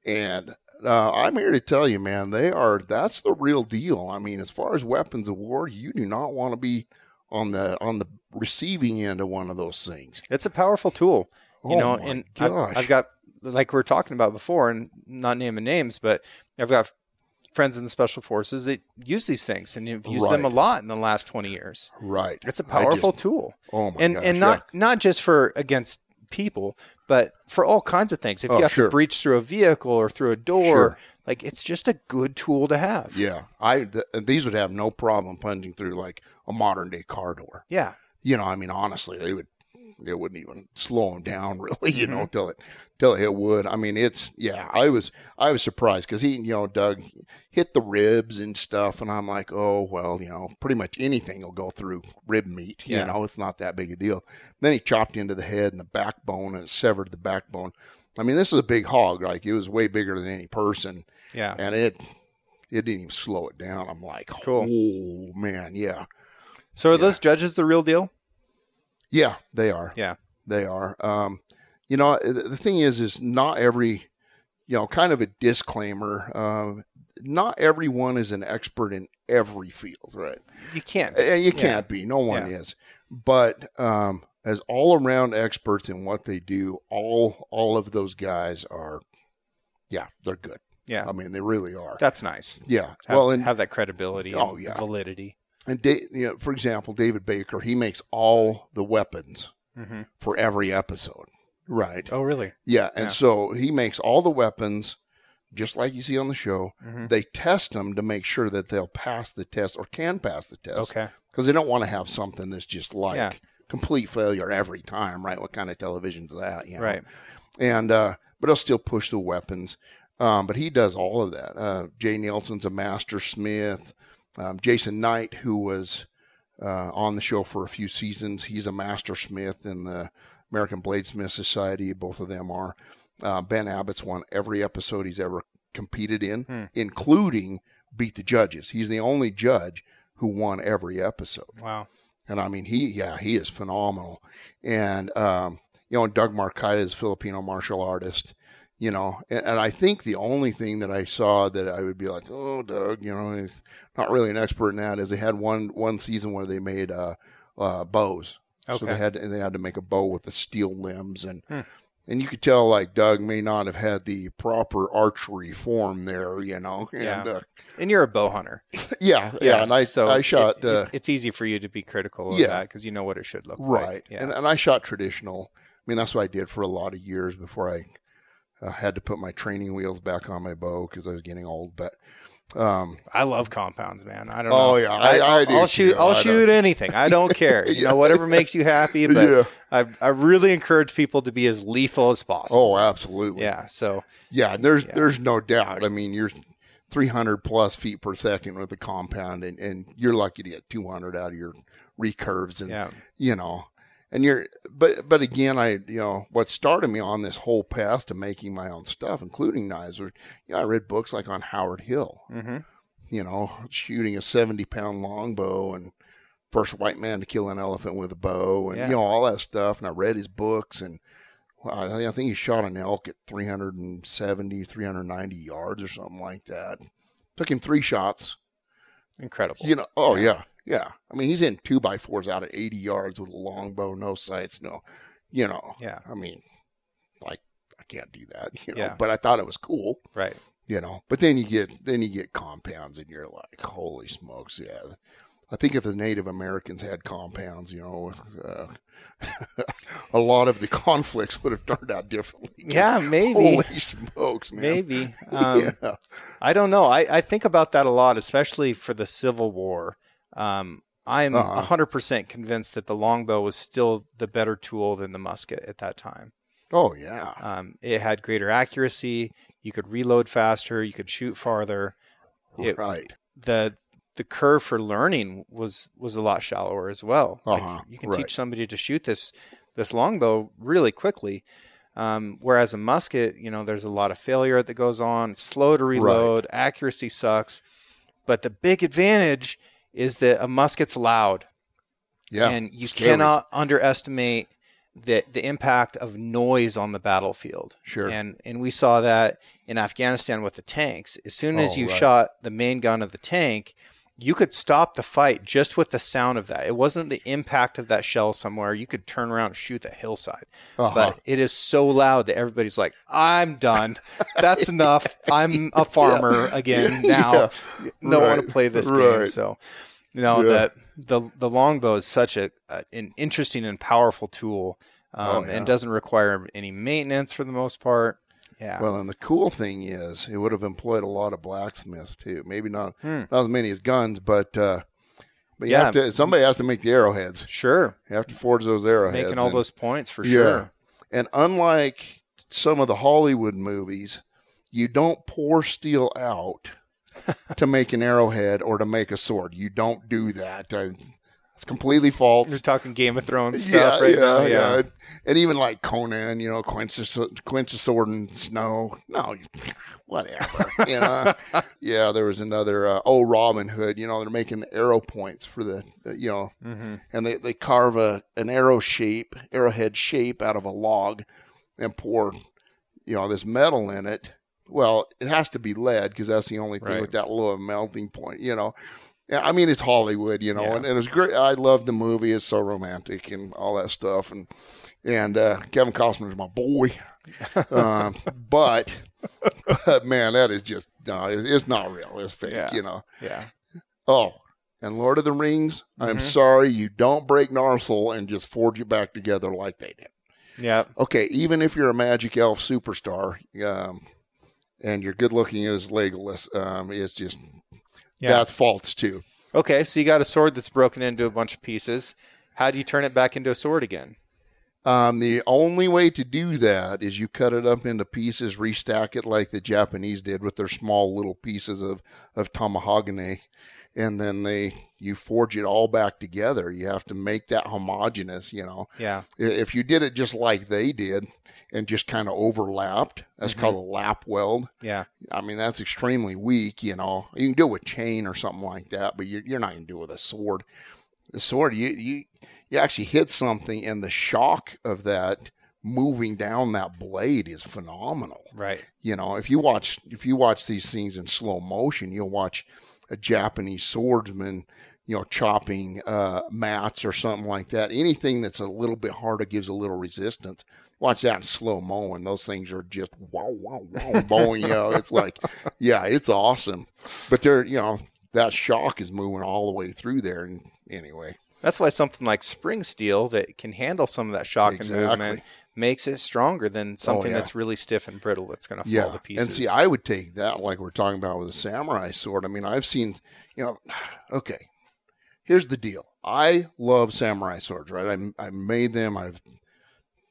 [SPEAKER 2] and uh, I'm here to tell you, man, they are. That's the real deal. I mean, as far as weapons of war, you do not want to be on the on the receiving end of one of those things.
[SPEAKER 1] It's a powerful tool. You
[SPEAKER 2] Oh
[SPEAKER 1] know,
[SPEAKER 2] my
[SPEAKER 1] and
[SPEAKER 2] gosh.
[SPEAKER 1] I've got like we were talking about before, and not naming names, but I've got friends in the special forces that use these things and have used them a lot in the last twenty years.
[SPEAKER 2] Right.
[SPEAKER 1] It's a
[SPEAKER 2] I just-
[SPEAKER 1] powerful tool,
[SPEAKER 2] oh my
[SPEAKER 1] and
[SPEAKER 2] gosh,
[SPEAKER 1] and not not just for against people, but for all kinds of things. If
[SPEAKER 2] Oh,
[SPEAKER 1] you have
[SPEAKER 2] sure.
[SPEAKER 1] to breach through a vehicle or through a door,
[SPEAKER 2] Sure.
[SPEAKER 1] like it's just a good tool to have.
[SPEAKER 2] Yeah, I th- these would have no problem punching through like a modern day car door.
[SPEAKER 1] Yeah.
[SPEAKER 2] You know, I mean, honestly, they would. It wouldn't even slow him down, <laughs> really. You
[SPEAKER 1] Mm-hmm.
[SPEAKER 2] know, till it till it would. I mean, it's yeah. I was I was surprised because he, you know, Doug hit the ribs and stuff, and I'm like, oh well, you know, pretty much anything will go through rib meat. You
[SPEAKER 1] Yeah.
[SPEAKER 2] know, it's not that big a deal. Then he chopped into the head and the backbone and severed the backbone. I mean, this is a big hog. Like it was way bigger than any person
[SPEAKER 1] Yeah.
[SPEAKER 2] and it it didn't even slow it down. I'm like,
[SPEAKER 1] Cool.
[SPEAKER 2] oh man, yeah,
[SPEAKER 1] So are those judges the real deal?
[SPEAKER 2] Yeah, they are,
[SPEAKER 1] Yeah.
[SPEAKER 2] they are. Um, you know, the thing is, is not every, you know, kind of a disclaimer. Um, not everyone is an expert in every field, right?
[SPEAKER 1] You can't.
[SPEAKER 2] And you can't be. No one
[SPEAKER 1] Yeah.
[SPEAKER 2] is. But um, as all around experts in what they do, all all of those guys are, yeah, they're good.
[SPEAKER 1] Yeah.
[SPEAKER 2] I mean, they really are.
[SPEAKER 1] That's nice.
[SPEAKER 2] Yeah.
[SPEAKER 1] Have,
[SPEAKER 2] well, and
[SPEAKER 1] have that credibility.
[SPEAKER 2] Oh,
[SPEAKER 1] and
[SPEAKER 2] yeah.
[SPEAKER 1] Validity.
[SPEAKER 2] And da- you know, for example, David Baker, he makes all the weapons
[SPEAKER 1] Mm-hmm.
[SPEAKER 2] for every episode, right?
[SPEAKER 1] Oh, really?
[SPEAKER 2] Yeah, and
[SPEAKER 1] Yeah.
[SPEAKER 2] so he makes all the weapons, just like you see on the show.
[SPEAKER 1] Mhm.
[SPEAKER 2] They test them to make sure that they'll pass the test or can pass the test,
[SPEAKER 1] Okay.
[SPEAKER 2] because they don't want to have something that's just like
[SPEAKER 1] Yeah.
[SPEAKER 2] complete failure every time, right? What kind of television is that? You know?
[SPEAKER 1] Right.
[SPEAKER 2] and uh, but he'll still push the weapons. Um, but he does all of that. Uh, Jay Neilson's a master smith. Um, Jason Knight, who was uh, on the show for a few seasons, he's a master smith in the American Bladesmith Society. Both of them are. Uh, ben Abbott's won every episode he's ever competed in,
[SPEAKER 1] Hmm.
[SPEAKER 2] including beat the judges. He's the only judge who won every episode.
[SPEAKER 1] Wow.
[SPEAKER 2] And I mean, he, yeah, he is phenomenal. And, um, you know, Doug Marcaida is a Filipino martial artist, you know, and, and I think the only thing that I saw that I would be like, oh, Doug, you know, he's not really an expert in that is they had one, one season where they made, uh, uh, bows. So they had, they had to make a bow with the steel limbs and,
[SPEAKER 1] Hmm.
[SPEAKER 2] and you could tell like Doug may not have had the proper archery form there, you know, <laughs> and,
[SPEAKER 1] Yeah.
[SPEAKER 2] uh,
[SPEAKER 1] And you're a bow hunter. <laughs>
[SPEAKER 2] yeah, yeah. And I,
[SPEAKER 1] so
[SPEAKER 2] I shot,
[SPEAKER 1] it- it-
[SPEAKER 2] uh,
[SPEAKER 1] it's easy for you to be critical of
[SPEAKER 2] Yeah.
[SPEAKER 1] that because you know what it should look
[SPEAKER 2] right
[SPEAKER 1] like. Yeah.
[SPEAKER 2] and, and i shot traditional i mean that's what i did for a lot of years before i uh, had to put my training wheels back on my bow because i was getting old but um
[SPEAKER 1] I love compounds, man. I don't
[SPEAKER 2] Oh,
[SPEAKER 1] know.
[SPEAKER 2] yeah, I- I do
[SPEAKER 1] will shoot. I'll
[SPEAKER 2] I
[SPEAKER 1] shoot anything. I don't care. <laughs> You
[SPEAKER 2] Yeah.
[SPEAKER 1] know, whatever makes you happy. <laughs> But
[SPEAKER 2] Yeah.
[SPEAKER 1] I, I really encourage people to be as lethal as possible.
[SPEAKER 2] oh absolutely
[SPEAKER 1] yeah. So
[SPEAKER 2] yeah and there's there's no doubt i mean you're 300 plus feet per second with a compound and, and you're lucky to get 200 out of your recurves and
[SPEAKER 1] yeah,
[SPEAKER 2] you know and you're but but again i you know what started me on this whole path to making my own stuff including knives was you know, i read books like on howard hill
[SPEAKER 1] Mm-hmm.
[SPEAKER 2] you know shooting a 70 pound longbow and first white man to kill an elephant with a bow and
[SPEAKER 1] Yeah.
[SPEAKER 2] you know all that stuff and i read his books and I think- I think he shot an elk at 370 390 yards or something like that took him three shots
[SPEAKER 1] Incredible.
[SPEAKER 2] you know, oh yeah, yeah. I mean, he's in two by fours out at 80 yards with a longbow, no sights, no, you know.
[SPEAKER 1] Yeah.
[SPEAKER 2] I mean, like I can't do that, <laughs> you know.
[SPEAKER 1] Yeah.
[SPEAKER 2] But I thought it was cool,
[SPEAKER 1] Right.
[SPEAKER 2] you know. But then you get then you get compounds, and you're like, holy smokes, yeah. I think if the Native Americans had compounds, you know, uh, <laughs> a lot of the conflicts would have turned out differently. <laughs>
[SPEAKER 1] Yeah, maybe.
[SPEAKER 2] Holy smokes, man!
[SPEAKER 1] Maybe. Um,
[SPEAKER 2] yeah.
[SPEAKER 1] I don't know. I, I think about that a lot, especially for the Civil War. Um, I'm
[SPEAKER 2] Uh-huh.
[SPEAKER 1] 100% convinced that the longbow was still the better tool than the musket at that time.
[SPEAKER 2] Oh yeah.
[SPEAKER 1] Um, it had greater accuracy. You could reload faster. You could shoot farther. It-
[SPEAKER 2] right.
[SPEAKER 1] the The curve for learning was was a lot shallower as well.
[SPEAKER 2] Uh-huh,
[SPEAKER 1] Like you can
[SPEAKER 2] right.
[SPEAKER 1] teach somebody to shoot this this longbow really quickly. Um, whereas a musket, you know, there's a lot of failure that goes on. It's slow to reload. Accuracy sucks. But the big advantage is that a musket's loud
[SPEAKER 2] Yeah.
[SPEAKER 1] and you
[SPEAKER 2] scary.
[SPEAKER 1] cannot underestimate the the impact of noise on the battlefield.
[SPEAKER 2] Sure.
[SPEAKER 1] And and we saw that in Afghanistan with the tanks. As soon as
[SPEAKER 2] Oh,
[SPEAKER 1] you
[SPEAKER 2] right.
[SPEAKER 1] shot the main gun of the tank, you could stop the fight just with the sound of that. It wasn't the impact of that shell somewhere. You could turn around and shoot the hillside.
[SPEAKER 2] Uh-huh.
[SPEAKER 1] But it is so loud that everybody's like, "I'm done. That's <laughs> enough. I'm a farmer again <laughs> now.
[SPEAKER 2] Yeah.
[SPEAKER 1] Don't want to play this game." So, you know
[SPEAKER 2] Yeah.
[SPEAKER 1] that the the longbow is such a, a an interesting and powerful tool, um,
[SPEAKER 2] Oh, yeah.
[SPEAKER 1] and doesn't require any maintenance for the most part. Yeah.
[SPEAKER 2] Well, and the cool thing is, it would have employed a lot of blacksmiths too. Maybe not
[SPEAKER 1] Hmm.
[SPEAKER 2] not as many as guns, but uh, but you
[SPEAKER 1] Yeah.
[SPEAKER 2] have to. Somebody has to make the arrowheads.
[SPEAKER 1] sure.
[SPEAKER 2] You have to forge those arrowheads.
[SPEAKER 1] Making all
[SPEAKER 2] and-
[SPEAKER 1] those points for
[SPEAKER 2] Yeah.
[SPEAKER 1] sure.
[SPEAKER 2] And unlike some of the Hollywood movies, you don't pour steel out <laughs> to make an arrowhead or to make a sword. You don't do that. Uh, It's completely false.
[SPEAKER 1] You're talking Game of Thrones stuff right now. Yeah.
[SPEAKER 2] And even like Conan, you know, quench sword in snow. No, whatever. you know, <laughs> yeah. There was another. Uh, oh, Robin Hood. You know, they're making the arrow points for the. You know,
[SPEAKER 1] hmm
[SPEAKER 2] and they, they carve a an arrow shape, arrowhead shape out of a log, and pour, you know, this metal in it. Well, it has to be lead because that's the only thing
[SPEAKER 1] Right.
[SPEAKER 2] with that low melting point. You know, yeah, I mean it's Hollywood, you know,
[SPEAKER 1] Yeah.
[SPEAKER 2] and, and it's great. I love the movie; it's so romantic and all that stuff. And and uh, Kevin Costner's my boy, <laughs> um, but but man, that is just no, it's not real. It's fake,
[SPEAKER 1] Yeah.
[SPEAKER 2] you know.
[SPEAKER 1] Yeah.
[SPEAKER 2] Oh, and Lord of the Rings, I'm
[SPEAKER 1] Mhm.
[SPEAKER 2] sorry you don't break Narsil and just forge it back together like they did.
[SPEAKER 1] Yeah.
[SPEAKER 2] Okay, even if you're a magic elf superstar, um, and you're good looking as Legolas, um, it's just
[SPEAKER 1] Yeah.
[SPEAKER 2] that's false too.
[SPEAKER 1] Okay, so you got a sword that's broken into a bunch of pieces. How do you turn it back into a sword again?
[SPEAKER 2] Um, the only way to do that is you cut it up into pieces, restack it like the Japanese did with their small little pieces of of tamahagane, and then they you forge it all back together. You have to make that homogeneous, you know.
[SPEAKER 1] Yeah.
[SPEAKER 2] If you did it just like they did and just kind of overlapped, that's
[SPEAKER 1] Mhm.
[SPEAKER 2] called a lap weld.
[SPEAKER 1] Yeah.
[SPEAKER 2] I mean, that's extremely weak, you know. You can do it with chain or something like that, but you're, you're not going to do it with a sword. The sword, you, you, you actually hit something, and the shock of that moving down that blade is phenomenal.
[SPEAKER 1] Right.
[SPEAKER 2] You know, if you watch if you watch these things in slow motion, you'll watch a Japanese swordsman, you know, chopping uh, mats or something like that. Anything that's a little bit harder gives a little resistance. Watch that in slow mo, and those things are just wow, wow, wow, <laughs> bowing. You know, it's like, yeah, it's awesome. But they're, you know, that shock is moving all the way through there. And anyway,
[SPEAKER 1] That's why something like spring steel that can handle some of that shock
[SPEAKER 2] Exactly.
[SPEAKER 1] And movement makes it stronger than something
[SPEAKER 2] yeah.
[SPEAKER 1] that's really stiff and brittle that's going to fall
[SPEAKER 2] yeah.
[SPEAKER 1] to pieces.
[SPEAKER 2] And see, I would take that like we're talking about with a samurai sword. I mean, I've seen, you know, <sighs> okay. Here's the deal. I love samurai swords, right? I, I made them. I've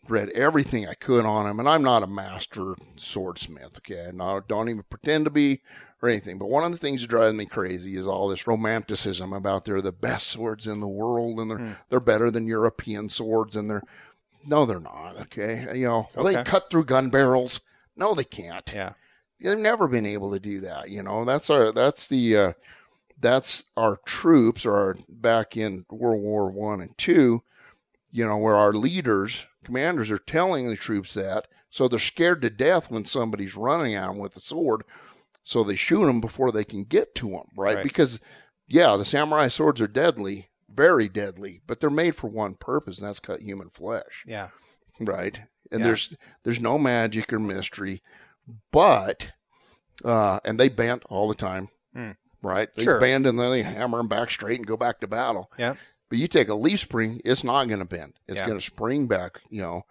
[SPEAKER 2] read everything I could on them, and I'm not a master swordsmith. Okay, and I don't even pretend to be or anything. But one of the things that drives me crazy is all this romanticism about they're the best swords in the world and they're
[SPEAKER 1] Hmm.
[SPEAKER 2] they're better than European swords and they're no, they're not. Okay, you know well, they cut through gun barrels. No, they can't.
[SPEAKER 1] Yeah.
[SPEAKER 2] They've never been able to do that. You know, that's our that's the uh, that's our troops or our back in World War One and two. You know, where our leaders, commanders, are telling the troops that, so they're scared to death when somebody's running at them with a sword, so they shoot them before they can get to them, right?
[SPEAKER 1] Right.
[SPEAKER 2] Because, yeah, the samurai swords are deadly, very deadly, but they're made for one purpose, and that's cut human flesh
[SPEAKER 1] Yeah.
[SPEAKER 2] right? And
[SPEAKER 1] Yeah.
[SPEAKER 2] there's there's no magic or mystery, but uh, and they bend all the time,
[SPEAKER 1] Hmm.
[SPEAKER 2] right? They
[SPEAKER 1] Sure.
[SPEAKER 2] bend and then they hammer them back straight and go back to battle.
[SPEAKER 1] Yeah.
[SPEAKER 2] But you take a leaf spring, it's not going to bend. It's
[SPEAKER 1] Yeah.
[SPEAKER 2] going to spring back, you know.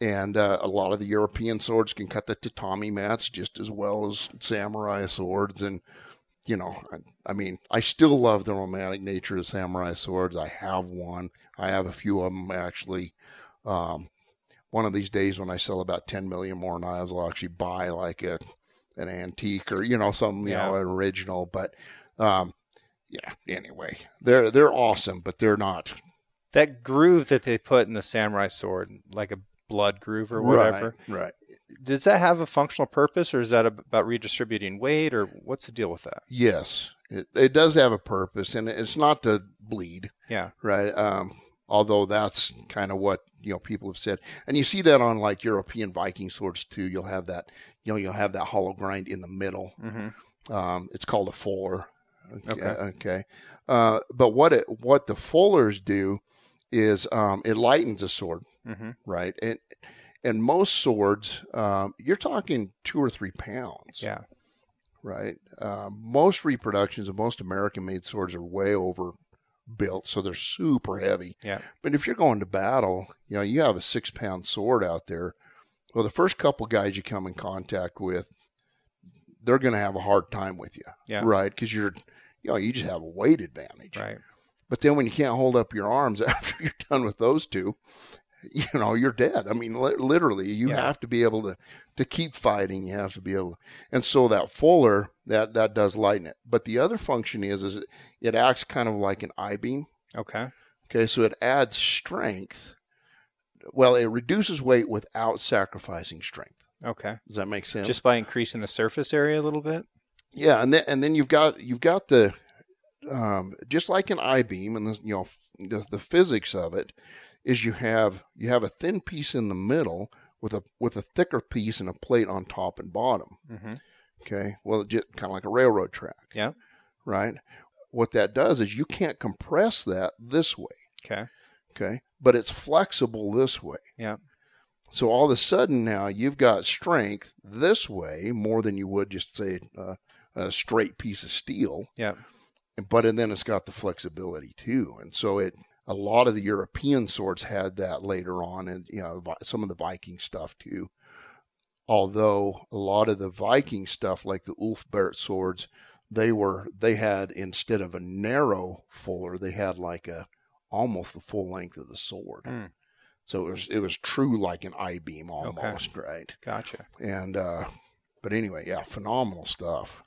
[SPEAKER 2] And uh, a lot of the European swords can cut the tatami mats just as well as samurai swords. And, you know, I, I mean, I still love the romantic nature of samurai swords. I have one. I have a few of them actually. Um, one of these days when I sell about 10 million more knives, I'll actually buy like a an antique or, you know, some, you
[SPEAKER 1] Yeah.
[SPEAKER 2] know, an original. But, um, yeah, anyway, they're, they're awesome, but they're not.
[SPEAKER 1] That groove that they put in the samurai sword, like a blood groove or whatever,
[SPEAKER 2] Right. right.
[SPEAKER 1] Does that have a functional purpose or is that about redistributing weight or what's the deal with that?
[SPEAKER 2] Yes, it, it does have a purpose, and it's not to bleed,
[SPEAKER 1] Yeah.
[SPEAKER 2] right? Um, although that's kind of what you know people have said, and you see that on like European Viking swords too. You'll have that, you know, you'll have that hollow grind in the middle.
[SPEAKER 1] Mm-hmm.
[SPEAKER 2] Um, it's called a fuller. Okay.
[SPEAKER 1] Okay.
[SPEAKER 2] okay. Uh, but what it what the fullers do is um, it lightens a sword,
[SPEAKER 1] Mm-hmm.
[SPEAKER 2] right? And and most swords, um, you're talking two or three pounds
[SPEAKER 1] Yeah.
[SPEAKER 2] right? Um, most reproductions of most American made swords are way over built, so they're super heavy.
[SPEAKER 1] Yeah.
[SPEAKER 2] But if you're going to battle, you know, you have a six pound sword out there. Well, the first couple guys you come in contact with, they're going to have a hard time with you,
[SPEAKER 1] Yeah.
[SPEAKER 2] right? Because you're, you know, you just have a weight advantage.
[SPEAKER 1] Right.
[SPEAKER 2] But then when you can't hold up your arms <laughs> after you're done with those two, <laughs> you know, you're dead. I mean, li- literally, you
[SPEAKER 1] Yeah.
[SPEAKER 2] have to be able to to keep fighting. You have to be able, to, and so that fuller that that does lighten it. But the other function is is it, it acts kind of like an I beam.
[SPEAKER 1] Okay.
[SPEAKER 2] Okay, so it adds strength. Well, it reduces weight without sacrificing strength.
[SPEAKER 1] Okay.
[SPEAKER 2] Does that make sense?
[SPEAKER 1] Just by increasing the surface area a little bit?
[SPEAKER 2] Yeah, and then and then you've got you've got the um, just like an I beam, and the, you know the, the physics of it is you have you have a thin piece in the middle with a with a thicker piece and a plate on top and bottom.
[SPEAKER 1] Mm-hmm.
[SPEAKER 2] Okay, well, just kind of like a railroad track.
[SPEAKER 1] Yeah.
[SPEAKER 2] Right. What that does is you can't compress that this way.
[SPEAKER 1] Okay.
[SPEAKER 2] Okay, but it's flexible this way.
[SPEAKER 1] Yeah.
[SPEAKER 2] So all of a sudden now you've got strength this way more than you would just say uh, a straight piece of steel
[SPEAKER 1] Yeah.
[SPEAKER 2] but and then it's got the flexibility too and so it a lot of the european swords had that later on and you know some of the viking stuff too. Although a lot of the viking stuff like the Ulfberht swords they were they had instead of a narrow fuller they had like a almost the full length of the sword.
[SPEAKER 1] Hmm.
[SPEAKER 2] so it was it was true like an i-beam almost right?
[SPEAKER 1] Gotcha.
[SPEAKER 2] and uh but anyway yeah phenomenal stuff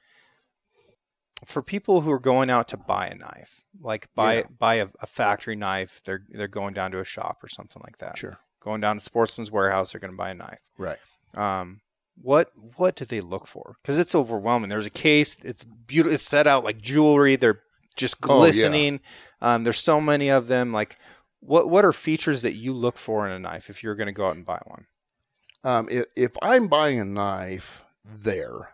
[SPEAKER 1] For people who are going out to buy a knife, like buy
[SPEAKER 2] Yeah.
[SPEAKER 1] buy a, a factory knife, they're they're going down to a shop or something like that.
[SPEAKER 2] sure
[SPEAKER 1] Going down to Sportsman's Warehouse, they're going to buy a knife.
[SPEAKER 2] right
[SPEAKER 1] Um, what what do they look for? Because it's overwhelming. There's a case. It's beautiful. It's set out like jewelry. They're just
[SPEAKER 2] Oh, yeah.
[SPEAKER 1] glistening. um, there's so many of them. Like, what what are features that you look for in a knife if you're going to go out and buy one?
[SPEAKER 2] Um, if, if I'm buying a knife there,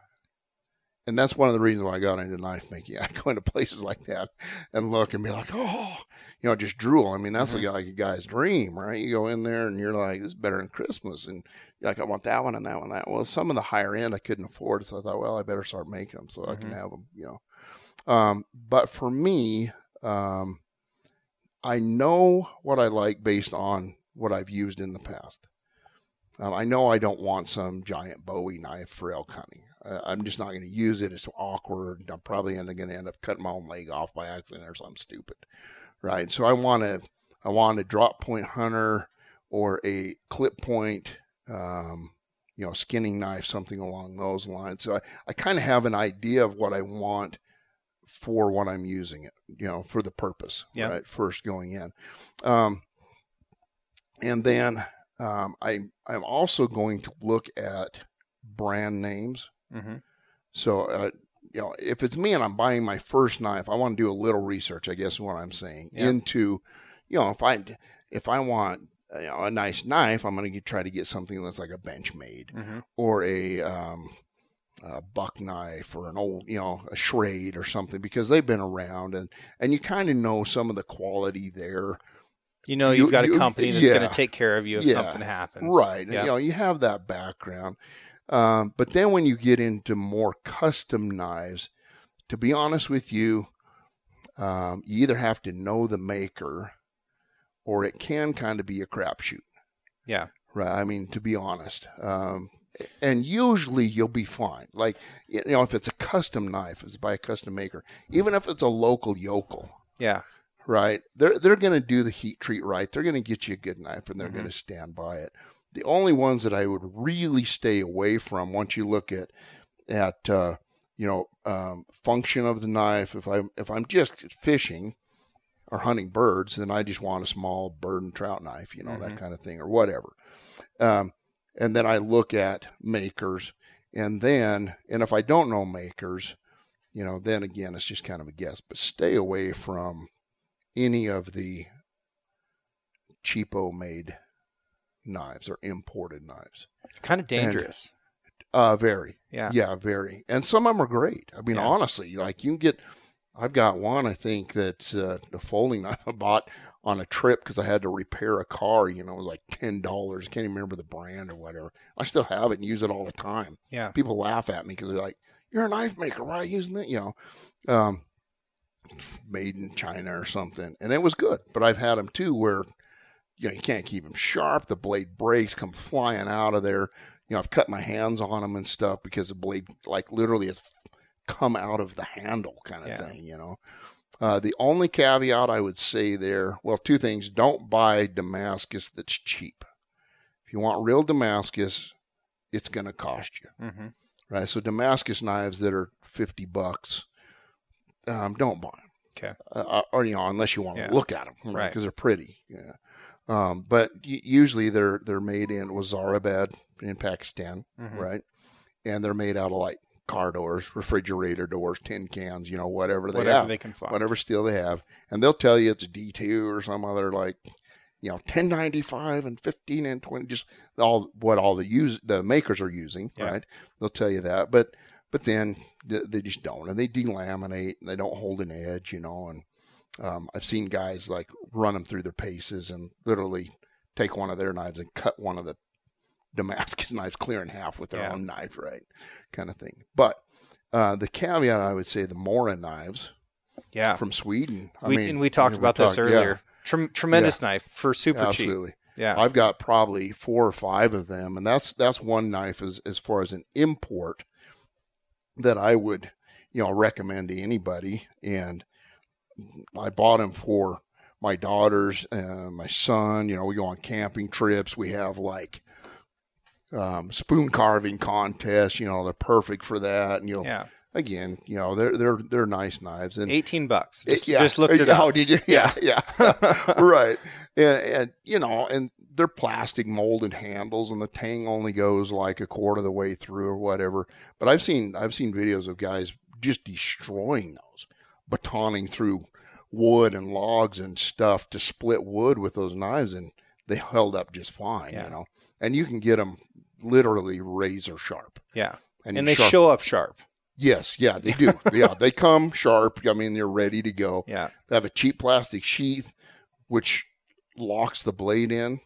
[SPEAKER 2] and that's one of the reasons why I got into knife making. <laughs> I go into places like that and look and be like, oh, you know, just drool. I mean, that's
[SPEAKER 1] Mhm.
[SPEAKER 2] like a guy's dream, right? You go in there and you're like, this is better than Christmas. And you're like, I want that one and that one, and that one. Well, some of the higher end I couldn't afford. So I thought, well, I better start making them so I can
[SPEAKER 1] Mhm.
[SPEAKER 2] have them, you know. Um, but for me, um, I know what I like based on what I've used in the past. Um, I know I don't want some giant Bowie knife for elk hunting. Uh, I'm just not going to use it. It's awkward. I'm probably going to end up cutting my own leg off by accident or something stupid, right? So I want to, I want a drop point hunter or a clip point, um, you know, skinning knife, something along those lines. So I, I kind of have an idea of what I want for what I'm using it, you know, for the purpose,
[SPEAKER 1] Yeah.
[SPEAKER 2] right? First going in. Um, and then um, I, I'm also going to look at brand names.
[SPEAKER 1] Mm-hmm.
[SPEAKER 2] So, uh, you know, if it's me and I'm buying my first knife, I want to do a little research, I guess is what I'm saying,
[SPEAKER 1] Yeah.
[SPEAKER 2] into, you know, if I, if I want, you know, a nice knife, I'm going to try to get something that's like a Benchmade
[SPEAKER 1] Mm-hmm.
[SPEAKER 2] or a, um, a buck knife or an old, you know, a Schrade or something because they've been around and, and you kind of know some of the quality there.
[SPEAKER 1] You know,
[SPEAKER 2] You-
[SPEAKER 1] you've got a
[SPEAKER 2] you-
[SPEAKER 1] company that's going to take care of you if
[SPEAKER 2] Yeah.
[SPEAKER 1] something happens.
[SPEAKER 2] Right.
[SPEAKER 1] Yeah.
[SPEAKER 2] You know, you have that background. Um, but then when you get into more custom knives, to be honest with you, um, you either have to know the maker or it can kind of be a crapshoot.
[SPEAKER 1] Yeah.
[SPEAKER 2] Right. I mean, to be honest. Um, and usually you'll be fine. Like, you know, if it's a custom knife, it's by a custom maker, even if it's a local yokel,
[SPEAKER 1] yeah.
[SPEAKER 2] right? They're they're going to do the heat treat right. They're going to get you a good knife, and they're
[SPEAKER 1] Mhm.
[SPEAKER 2] going to stand by it. The only ones that I would really stay away from once you look at at uh, you know um, function of the knife. If I if I'm just fishing or hunting birds, then I just want a small bird and trout knife, you know
[SPEAKER 1] Mhm.
[SPEAKER 2] that kind of thing, or whatever. Um, and then I look at makers, and then and if I don't know makers, you know, then again it's just kind of a guess. But stay away from any of the cheapo made knives or imported knives.
[SPEAKER 1] Kind of dangerous.
[SPEAKER 2] Uh, very.
[SPEAKER 1] yeah.
[SPEAKER 2] Yeah, very. And some of them are great. I mean,
[SPEAKER 1] Yeah.
[SPEAKER 2] honestly, like you can get, I've got one, I think that's uh, the folding <laughs> knife I bought on a trip because I had to repair a car. You know, it was like $10. Can't even remember the brand or whatever. I still have it and use it all the time.
[SPEAKER 1] Yeah.
[SPEAKER 2] People laugh at me because they're like, you're a knife maker. Why are you using it? You know, um, made in China or something. And it was good. But I've had them too where, you know, you can't keep them sharp. The blade breaks, come flying out of there. You know, I've cut my hands on them and stuff because the blade, like, literally has come out of the handle kind of
[SPEAKER 1] Yeah.
[SPEAKER 2] thing, you know. Uh, the only caveat I would say there, well, two things. Don't buy Damascus that's cheap. If you want real Damascus, it's going to cost you
[SPEAKER 1] Mm-hmm.
[SPEAKER 2] right? So Damascus knives that are fifty bucks, um, don't buy them.
[SPEAKER 1] Okay.
[SPEAKER 2] Uh, or you know, unless you want to
[SPEAKER 1] Yeah.
[SPEAKER 2] look at them, right?
[SPEAKER 1] Right.
[SPEAKER 2] Because they're pretty. Yeah. Um, but usually they're they're made in Wazirabad in Pakistan,
[SPEAKER 1] Mhm.
[SPEAKER 2] right? And they're made out of like car doors, refrigerator doors, tin cans, you know, whatever they
[SPEAKER 1] Whatever
[SPEAKER 2] have,
[SPEAKER 1] they can find.
[SPEAKER 2] whatever steel they have, and they'll tell you it's D two or some other like, you know, ten ninety five and fifteen and twenty, just all what all the use the makers are using,
[SPEAKER 1] Yeah.
[SPEAKER 2] right? They'll tell you that, but but then they just don't, and they delaminate, and they don't hold an edge, you know, and um, I've seen guys like run them through their paces and literally take one of their knives and cut one of the Damascus <laughs> knives clear in half with their
[SPEAKER 1] Yeah.
[SPEAKER 2] own knife, right? Kind of thing. But uh, the caveat, I would say, the Mora knives
[SPEAKER 1] yeah.
[SPEAKER 2] from Sweden. I
[SPEAKER 1] we,
[SPEAKER 2] mean,
[SPEAKER 1] and we talked
[SPEAKER 2] we
[SPEAKER 1] about this
[SPEAKER 2] talked- yeah,
[SPEAKER 1] earlier. Trem- tremendous knife for super cheap.
[SPEAKER 2] absolutely.
[SPEAKER 1] Yeah.
[SPEAKER 2] I've got probably four or five of them, and that's that's one knife as as far as an import that I would you know recommend to anybody. And I bought them for my daughters, and my son. You know, we go on camping trips. We have like um, spoon carving contests. You know, they're perfect for that. And you know,
[SPEAKER 1] yeah.
[SPEAKER 2] again, you know, they're they're they're nice knives. And
[SPEAKER 1] 18 bucks.
[SPEAKER 2] it-
[SPEAKER 1] Just, just looked it <laughs>
[SPEAKER 2] Oh,
[SPEAKER 1] up.
[SPEAKER 2] did you? <laughs> Yeah, yeah. <laughs> right. And, and you know, and they're plastic molded handles, and the tang only goes like a quarter of the way through or whatever. But I've seen I've seen videos of guys just destroying those, batoning through wood and logs and stuff to split wood with those knives, and they held up just fine.
[SPEAKER 1] Yeah.
[SPEAKER 2] You know, and you can get them literally razor sharp.
[SPEAKER 1] Yeah.
[SPEAKER 2] And,
[SPEAKER 1] And they
[SPEAKER 2] sharp-
[SPEAKER 1] show up sharp.
[SPEAKER 2] Yes, yeah, they do. <laughs> yeah, they come sharp. I mean, they're ready to go.
[SPEAKER 1] Yeah.
[SPEAKER 2] They have a cheap plastic sheath, which locks the blade in,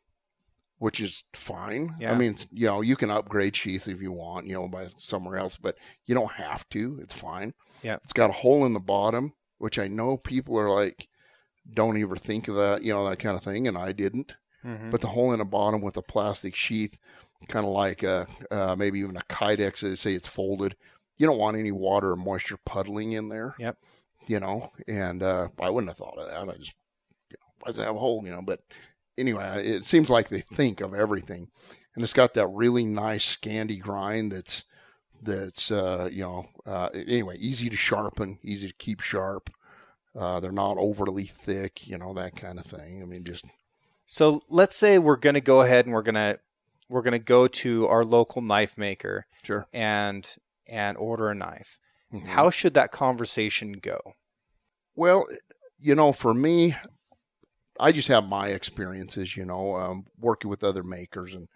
[SPEAKER 2] which is fine.
[SPEAKER 1] Yeah.
[SPEAKER 2] I mean, you know, you can upgrade sheath if you want, you know, by somewhere else, but you don't have to. It's fine.
[SPEAKER 1] Yeah.
[SPEAKER 2] It's got a hole in the bottom, which I know people are like, don't ever think of that, you know, that kind of thing, and I didn't.
[SPEAKER 1] Mhm.
[SPEAKER 2] But the hole in the bottom with a plastic sheath, kind of like a, uh, maybe even a Kydex, they say it's folded. You don't want any water or moisture puddling in there.
[SPEAKER 1] Yep.
[SPEAKER 2] You know, and uh, I wouldn't have thought of that. I just, you know, why does it have a hole? You know, but anyway, it seems like they think of everything, and it's got that really nice Scandi grind that's that's uh, you know uh, anyway easy to sharpen, easy to keep sharp. Uh, they're not overly thick, you know that kind of thing. I mean, just
[SPEAKER 1] So let's say we're going to go ahead and we're going to we're going to go to our local knife maker
[SPEAKER 2] sure.
[SPEAKER 1] and and order a knife.
[SPEAKER 2] Mhm.
[SPEAKER 1] How should that conversation go?
[SPEAKER 2] Well, you know, for me, I just have my experiences, you know, um, working with other makers and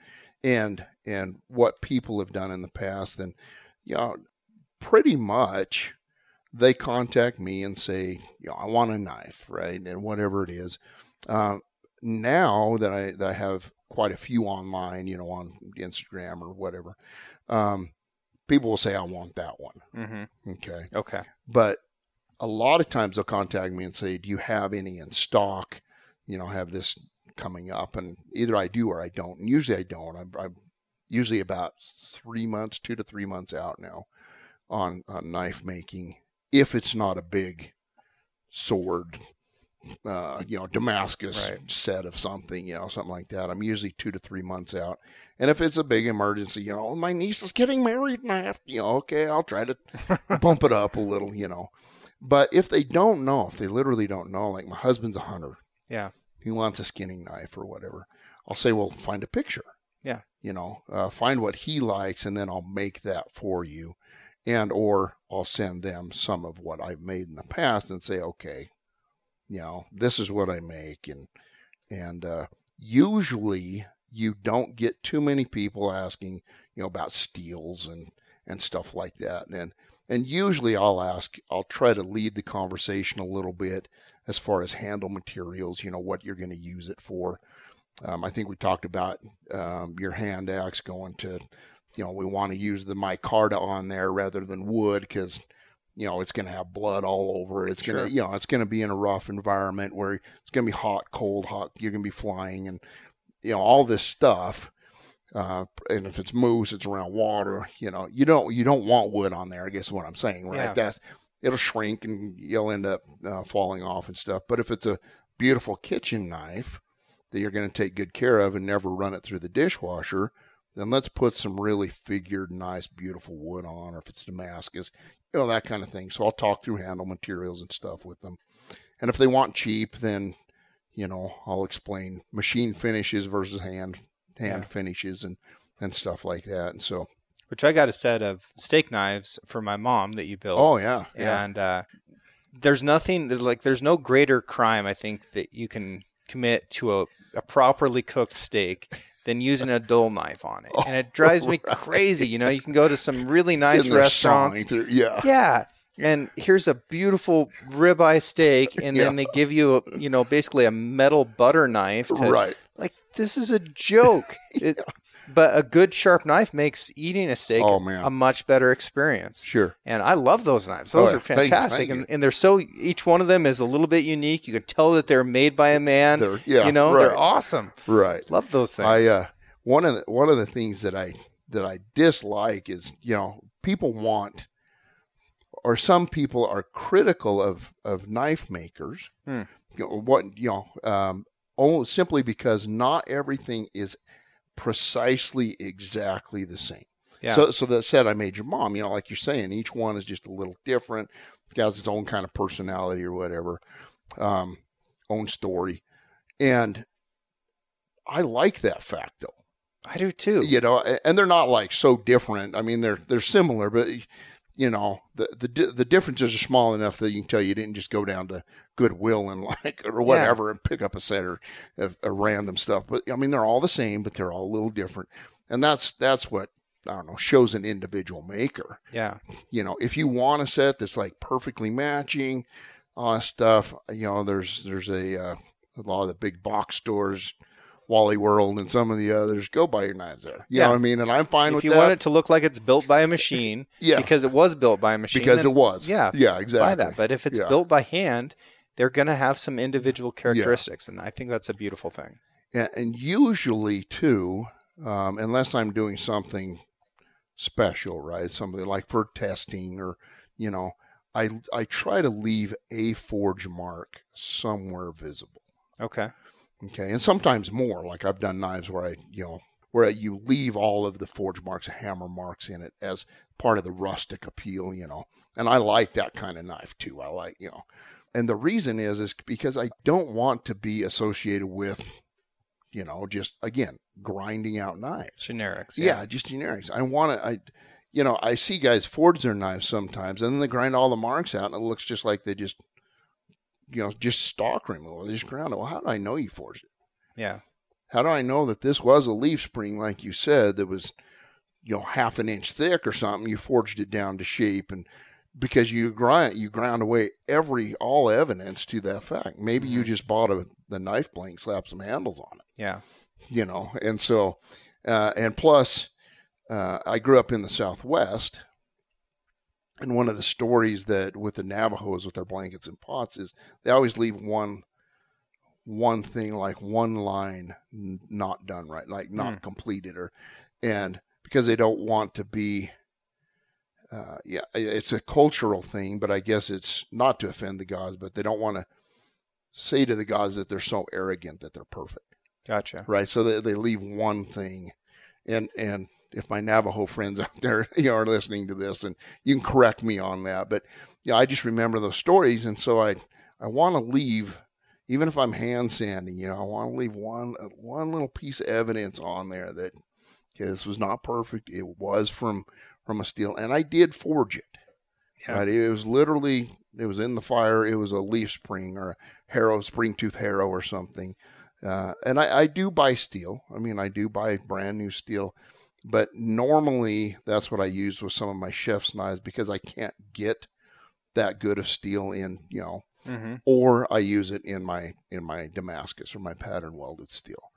[SPEAKER 2] and and what people have done in the past, and you know, pretty much they contact me and say, you know, I want a knife, right, and whatever it is. Um, now that I that I have quite a few online, you know, on Instagram or whatever, um, people will say, I want that one.
[SPEAKER 1] Mm-hmm.
[SPEAKER 2] Okay
[SPEAKER 1] Okay.
[SPEAKER 2] but a lot of times they'll contact me and say, "Do you have any in stock? You know, have this coming up?" And either I do or I don't. And usually I don't. I'm, I'm usually about three months, two to three months out now on, on knife making. If it's not a big sword, uh, you know, Damascus
[SPEAKER 1] Right.
[SPEAKER 2] set of something, you know, something like that, I'm usually two to three months out. And if it's a big emergency, you know, my niece is getting married and I have, you know, okay, I'll try to <laughs> bump it up a little, you know. But if they don't know, if they literally don't know, like my husband's a hunter,
[SPEAKER 1] Yeah.
[SPEAKER 2] he wants a skinning knife or whatever, I'll say, well, find a picture.
[SPEAKER 1] Yeah.
[SPEAKER 2] You know, uh, find what he likes, and then I'll make that for you, and or I'll send them some of what I've made in the past and say, okay, you know, this is what I make, and and uh, usually you don't get too many people asking, you know, about steels and and stuff like that, and and usually I'll ask, I'll try to lead the conversation a little bit as far as handle materials, you know, what you're going to use it for. Um, I think we talked about um, your hand axe going to, you know, we want to use the micarta on there rather than wood because, you know, it's going to have blood all over it. It's going
[SPEAKER 1] Sure.
[SPEAKER 2] to, you know, it's going to be in a rough environment where it's going to be hot, cold, hot. You're going to be flying and, you know, all this stuff. Uh, and if it's moose, it's around water. You know, you don't you don't want wood on there. I guess is what I'm saying, right?
[SPEAKER 1] Yeah.
[SPEAKER 2] That it'll shrink and you'll end up uh, falling off and stuff. But if it's a beautiful kitchen knife that you're going to take good care of and never run it through the dishwasher, then let's put some really figured, nice, beautiful wood on, or if it's Damascus, you know, that kind of thing. So I'll talk through handle materials and stuff with them. And if they want cheap, then, you know, I'll explain machine finishes versus hand hand
[SPEAKER 1] Yeah.
[SPEAKER 2] finishes and, and stuff like that. And so,
[SPEAKER 1] Which I got a set of steak knives for my mom that you built.
[SPEAKER 2] oh, yeah. Yeah.
[SPEAKER 1] and uh, there's nothing there's like there's no greater crime I think that you can commit to a, a properly cooked steak than using a dull knife on it, <laughs> and it drives me crazy. You know, you can go to some really nice restaurants.
[SPEAKER 2] yeah.
[SPEAKER 1] Yeah. And here's a beautiful ribeye steak, and then
[SPEAKER 2] Yeah.
[SPEAKER 1] they give you, a, you know, basically a metal butter knife. To,
[SPEAKER 2] Right.
[SPEAKER 1] Like this is a joke. <laughs> it, but a good sharp knife makes eating a steak
[SPEAKER 2] Oh,
[SPEAKER 1] a much better experience.
[SPEAKER 2] Sure.
[SPEAKER 1] And I love those knives.
[SPEAKER 2] Oh,
[SPEAKER 1] Those
[SPEAKER 2] yeah.
[SPEAKER 1] are
[SPEAKER 2] Thank you.
[SPEAKER 1] fantastic.
[SPEAKER 2] Thank
[SPEAKER 1] and, and they're so, each one of them is a little bit unique. You can tell that they're made by a man.
[SPEAKER 2] They're- yeah,
[SPEAKER 1] you know,
[SPEAKER 2] right.
[SPEAKER 1] they're awesome.
[SPEAKER 2] Right.
[SPEAKER 1] Love those things.
[SPEAKER 2] I uh, one of the one of the things that I that I dislike is you know people want or some people are critical of of knife makers.
[SPEAKER 1] Hmm.
[SPEAKER 2] You know, what you know, um, only simply because not everything is precisely exactly the same.
[SPEAKER 1] yeah.
[SPEAKER 2] So, so that said, I made your mom. You know, like you're saying, each one is just a little different. It has its own kind of personality or whatever, um, own story, and I like that fact though.
[SPEAKER 1] I do too.
[SPEAKER 2] You know, and they're not like so different. I mean, they're they're similar, but you know, the the the differences are small enough that you can tell you didn't just go down to Goodwill and <laughs> like or whatever and pick up a set or of, of random stuff. But I mean, they're all the same, but they're all a little different, and that's that's what I don't know shows an individual maker.
[SPEAKER 1] Yeah.
[SPEAKER 2] You know, if you want a set that's like perfectly matching, all that stuff. You know, there's there's a uh, a lot of the big box stores. Wally World and some of the others, go buy your knives there. You
[SPEAKER 1] Yeah.
[SPEAKER 2] know what I mean? And I'm fine
[SPEAKER 1] If
[SPEAKER 2] with that.
[SPEAKER 1] If you want it to look like it's built by a machine, <laughs>
[SPEAKER 2] Yeah.
[SPEAKER 1] because it was built by a machine,
[SPEAKER 2] because
[SPEAKER 1] then
[SPEAKER 2] it was.
[SPEAKER 1] yeah,
[SPEAKER 2] Yeah, exactly.
[SPEAKER 1] buy that. But if it's
[SPEAKER 2] Yeah.
[SPEAKER 1] built by hand, they're going to have some individual characteristics, and I think that's a beautiful thing.
[SPEAKER 2] And, and usually, too, um, unless I'm doing something special, right? Something like for testing or, you know, I, I try to leave a forge mark somewhere visible.
[SPEAKER 1] Okay.
[SPEAKER 2] Okay, and sometimes more. Like I've done knives where I, you know, where you leave all of the forge marks, hammer marks in it as part of the rustic appeal, you know. And I like that kind of knife too. I like, you know. And the reason is is because I don't want to be associated with, you know, just again, grinding out knives.
[SPEAKER 1] Generics.
[SPEAKER 2] Yeah, just generics. I want to I you know, I see guys forge their knives sometimes and then they grind all the marks out and it looks just like they just you know, just stock removal. They just ground it. Well, how do I know you forged it?
[SPEAKER 1] Yeah.
[SPEAKER 2] How do I know that this was a leaf spring, like you said, that was, you know, half an inch thick or something? You forged it down to shape, and because you grind, you ground away every all evidence to that fact. Maybe you just bought a the knife blank, slapped some handles on it,
[SPEAKER 1] Yeah.
[SPEAKER 2] you know, and so, uh, and plus, uh, I grew up in the Southwest, and one of the stories that with the Navajos with their blankets and pots is they always leave one one thing like one line not done right like not
[SPEAKER 1] Hmm.
[SPEAKER 2] completed or and because they don't want to be uh, yeah it's a cultural thing but i guess it's not to offend the gods but they don't want to say to the gods that they're so arrogant that they're perfect
[SPEAKER 1] Gotcha.
[SPEAKER 2] right? So they, they leave one thing, and and if my Navajo friends <laughs> out there you know, are listening to this, and you can correct me on that, but yeah, I just remember those stories, and so I I want to leave, even if I'm hand sanding, you know, I want to leave one one little piece of evidence on there that okay, this was not perfect. It was from from a steel, and I did forge it.
[SPEAKER 1] Yeah.
[SPEAKER 2] Right? It was literally it was in the fire. It was a leaf spring or a harrow, spring tooth harrow or something. Uh, and I, I do buy steel. I mean, I do buy brand new steel, but normally that's what I use with some of my chef's knives because I can't get that good of steel in, you know,
[SPEAKER 1] Mm-hmm.
[SPEAKER 2] or I use it in my in my Damascus or my pattern welded steel.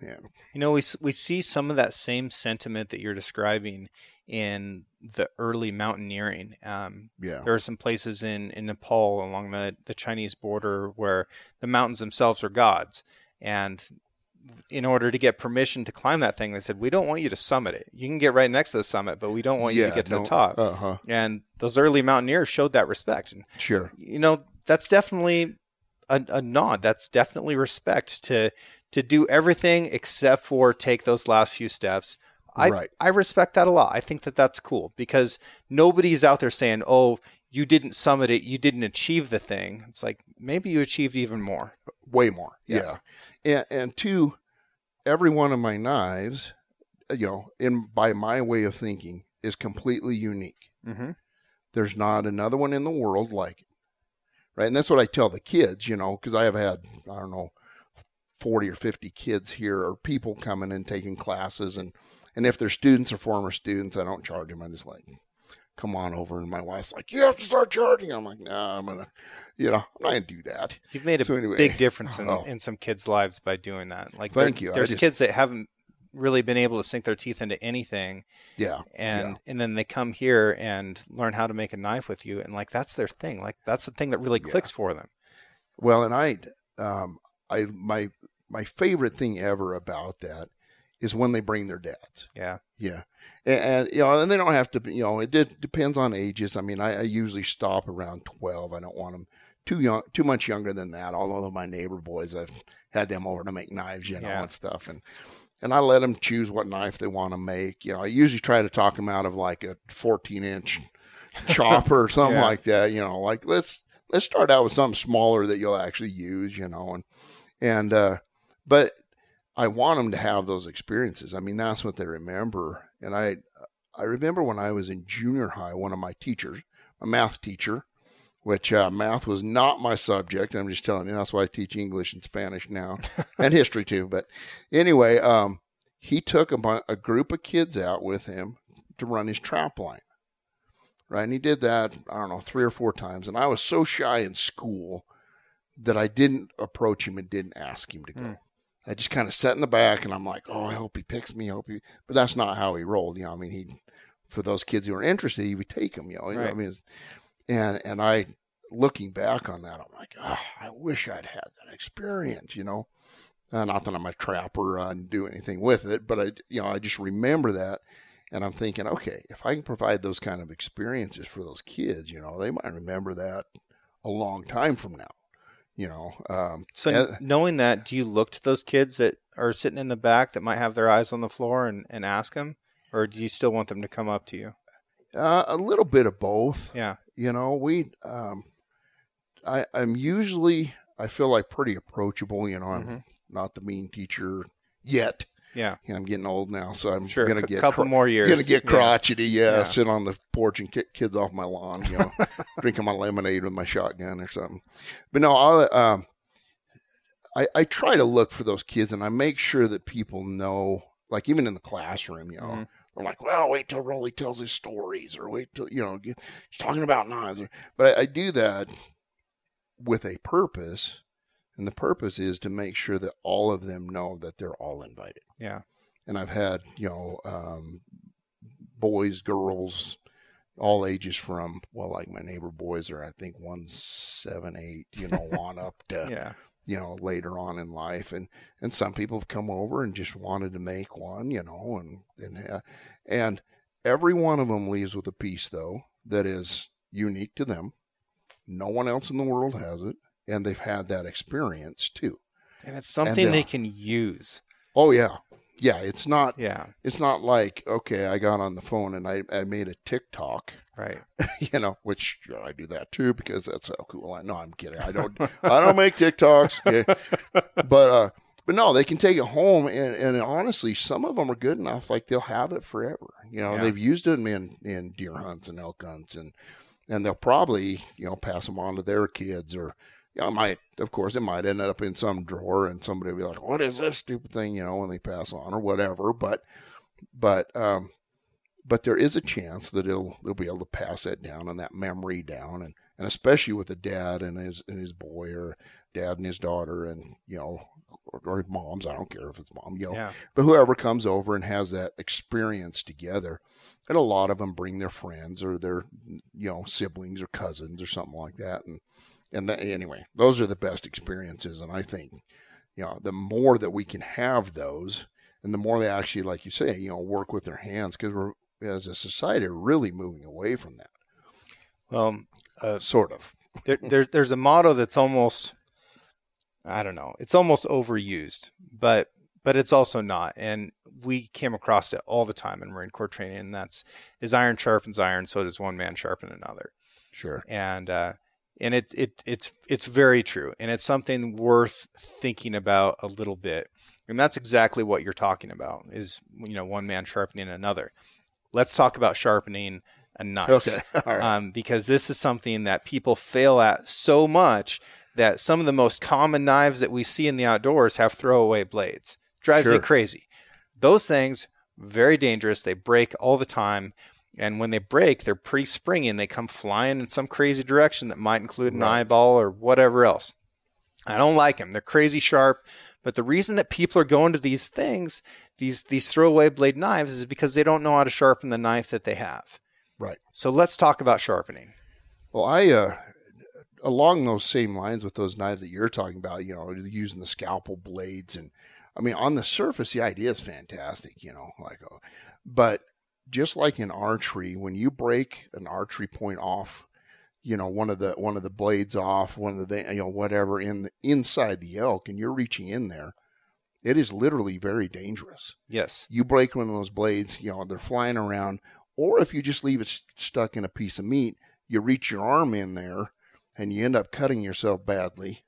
[SPEAKER 2] And
[SPEAKER 1] You know, we we see some of that same sentiment that you're describing in the early mountaineering. Um,
[SPEAKER 2] yeah,
[SPEAKER 1] there are some places in, in Nepal along the, the Chinese border where the mountains themselves are gods. And in order to get permission to climb that thing, they said, We don't want you to summit it. You can get right next to the summit, but we don't want you to get to the top.
[SPEAKER 2] Uh-huh.
[SPEAKER 1] and those early mountaineers showed that respect. And,
[SPEAKER 2] Sure.
[SPEAKER 1] you know, that's definitely a, a nod. That's definitely respect to to do everything except for take those last few steps. I,
[SPEAKER 2] Right.
[SPEAKER 1] I respect that a lot. I think that that's cool because nobody's out there saying, "Oh, you didn't summit it, you didn't achieve the thing." It's like maybe you achieved even more.
[SPEAKER 2] way more.
[SPEAKER 1] Yeah.
[SPEAKER 2] Yeah. And and two, every one of my knives, uh, you know, in by my way of thinking, is completely unique.
[SPEAKER 1] Mm-hmm.
[SPEAKER 2] There's not another one in the world like it. Right. And that's what I tell the kids, you know, because I have had, I don't know, 40 or 50 kids here or people coming and taking classes. And, and if they're students or former students, I don't charge them. I just like, come on over. And my wife's like, you have to start charging. I'm like, no, I'm going to, you know, I'm not going to do that.
[SPEAKER 1] You've made a
[SPEAKER 2] So anyway,
[SPEAKER 1] big difference in,
[SPEAKER 2] oh.
[SPEAKER 1] in some kids' lives by doing that. Like,
[SPEAKER 2] Thank
[SPEAKER 1] there-
[SPEAKER 2] you.
[SPEAKER 1] There's
[SPEAKER 2] just-
[SPEAKER 1] kids that haven't really been able to sink their teeth into anything,
[SPEAKER 2] Yeah.
[SPEAKER 1] and and then they come here and learn how to make a knife with you, and like that's their thing. Like that's the thing that really
[SPEAKER 2] Yeah.
[SPEAKER 1] clicks for them.
[SPEAKER 2] Well, and I, um, I my my favorite thing ever about that is when they bring their dads.
[SPEAKER 1] Yeah.
[SPEAKER 2] Yeah, and, and you know, and they don't have to. You know, it did, depends on ages. I mean, I, I usually stop around twelve. I don't want them too young, too much younger than that. Although my neighbor boys, I've had them over to make knives, you know,
[SPEAKER 1] Yeah.
[SPEAKER 2] and stuff, and and I let them choose what knife they want to make. You know, I usually try to talk them out of like a fourteen inch <laughs> chopper or something
[SPEAKER 1] Yeah.
[SPEAKER 2] like that. You know, like let's let's start out with something smaller that you'll actually use. You know, and and uh, but I want them to have those experiences. I mean, that's what they remember. And I, I remember when I was in junior high, one of my teachers, a math teacher, which uh, math was not my subject. I'm just telling you, that's why I teach English and Spanish now, <laughs> and history too. But anyway, um, he took a, a group of kids out with him to run his trap line. Right, and he did that I don't know three or four times, and I was so shy in school that I didn't approach him and didn't ask him to go.
[SPEAKER 1] Hmm.
[SPEAKER 2] I just kind of sat in the back and I'm like, oh, I hope he picks me. I hope he, but that's not how he rolled. You know, I mean, he, for those kids who are interested, he would take them, you know, you know what I mean, and, and I, looking back on that, I'm like, oh, I wish I'd had that experience, you know, uh, not that I'm a trapper uh, and do anything with it, but I, you know, I just remember that. And I'm thinking, okay, if I can provide those kind of experiences for those kids, you know, they might remember that a long time from now You know, um,
[SPEAKER 1] So
[SPEAKER 2] and-
[SPEAKER 1] knowing that, do you look to those kids that are sitting in the back that might have their eyes on the floor and, and ask them, or do you still want them to come up to you?
[SPEAKER 2] uh, a little bit of both.
[SPEAKER 1] Yeah,
[SPEAKER 2] You know, we, um, I, I'm usually, I feel like pretty approachable. You know, I'm
[SPEAKER 1] Mhm.
[SPEAKER 2] not the mean teacher yet.
[SPEAKER 1] Yeah,
[SPEAKER 2] You know, I'm getting old now, so I'm
[SPEAKER 1] sure.
[SPEAKER 2] gonna
[SPEAKER 1] A
[SPEAKER 2] get
[SPEAKER 1] couple
[SPEAKER 2] cro-
[SPEAKER 1] more years.
[SPEAKER 2] gonna get crotchety. Yeah,
[SPEAKER 1] Yeah.
[SPEAKER 2] sit on the porch and kick kids off my lawn. You know, <laughs> drinking my lemonade with my shotgun or something. But no, I'll, um, I I try to look for those kids, and I make sure that people know, like even in the classroom, you know.
[SPEAKER 1] Mhm.
[SPEAKER 2] They're like, well, wait till Rowley tells his stories, or wait till you know he's talking about knives. But I, I do that with a purpose, and the purpose is to make sure that all of them know that they're all invited.
[SPEAKER 1] Yeah,
[SPEAKER 2] and I've had you know um, boys, girls, all ages from well, like my neighbor boys are I think one seven, eight, you know, <laughs> on up to
[SPEAKER 1] yeah,
[SPEAKER 2] you know later on in life, and and some people have come over and just wanted to make one, you know, and and uh, and every one of them leaves with a piece though that is unique to them. No one else in the world has it, and they've had that experience too.
[SPEAKER 1] and it's something
[SPEAKER 2] they'll-
[SPEAKER 1] they can use.
[SPEAKER 2] Oh yeah, yeah. It's not
[SPEAKER 1] Yeah,
[SPEAKER 2] it's not like okay i got on the phone and i, I made a tiktok
[SPEAKER 1] right. <laughs>
[SPEAKER 2] you know which i do that too because that's how cool i know i'm kidding i don't i don't make tiktoks okay <laughs> but uh but no they can take it home and, and honestly some of them are good enough like they'll have it forever you know
[SPEAKER 1] Yeah.
[SPEAKER 2] they've used it in in deer hunts and elk hunts and and they'll probably you know pass them on to their kids or you know, it might, of course, it might end up in some drawer, and somebody will be like, "What is this stupid thing?" You know, when they pass on or whatever. But, but, um, but there is a chance that they'll they'll be able to pass that down and that memory down, and and especially with a dad and his and his boy or dad and his daughter, and you know, or, or moms. I don't care if it's mom, you know,
[SPEAKER 1] Yeah,
[SPEAKER 2] but whoever comes over and has that experience together, and a lot of them bring their friends or their you know siblings or cousins or something like that, and and that, anyway, those are the best experiences, and I think you know the more that we can have those, and the more they actually, like you say, you know, work with their hands because we're as a society are really moving away from that,
[SPEAKER 1] well, uh,
[SPEAKER 2] sort of.
[SPEAKER 1] there, there, there's a motto that's almost I don't know. It's almost overused, but but it's also not. And we came across it all the time in Marine Corps training, and that's as iron sharpens iron, so does one man sharpen another.
[SPEAKER 2] Sure.
[SPEAKER 1] And uh, and it it it's it's very true, and it's something worth thinking about a little bit. And that's exactly what you're talking about is you know one man sharpening another. Let's talk about sharpening a knife
[SPEAKER 2] Okay. <laughs> All right.
[SPEAKER 1] um, because this is something that people fail at so much that some of the most common knives that we see in the outdoors have throwaway blades. Drives me crazy. Those things very dangerous. They break all the time, and when they break, they're pretty springy and they come flying in some crazy direction that might include an
[SPEAKER 2] Right.
[SPEAKER 1] eyeball or whatever else. I don't like them. They're crazy sharp. But the reason that people are going to these things, these these throwaway blade knives, is because they don't know how to sharpen the knife that they have.
[SPEAKER 2] Right.
[SPEAKER 1] So let's talk about sharpening.
[SPEAKER 2] Well, I uh, along those same lines with those knives that you're talking about, you know, using the scalpel blades, and I mean, on the surface, the idea is fantastic, you know, like, uh, but just like in archery, when you break an archery point off, you know, one of the one of the blades off, one of the you know whatever in the inside the elk, and you're reaching in there, it is literally very dangerous
[SPEAKER 1] Yes.
[SPEAKER 2] you break one of those blades, you know, they're flying around, or if you just leave it st- stuck in a piece of meat, you reach your arm in there and you end up cutting yourself badly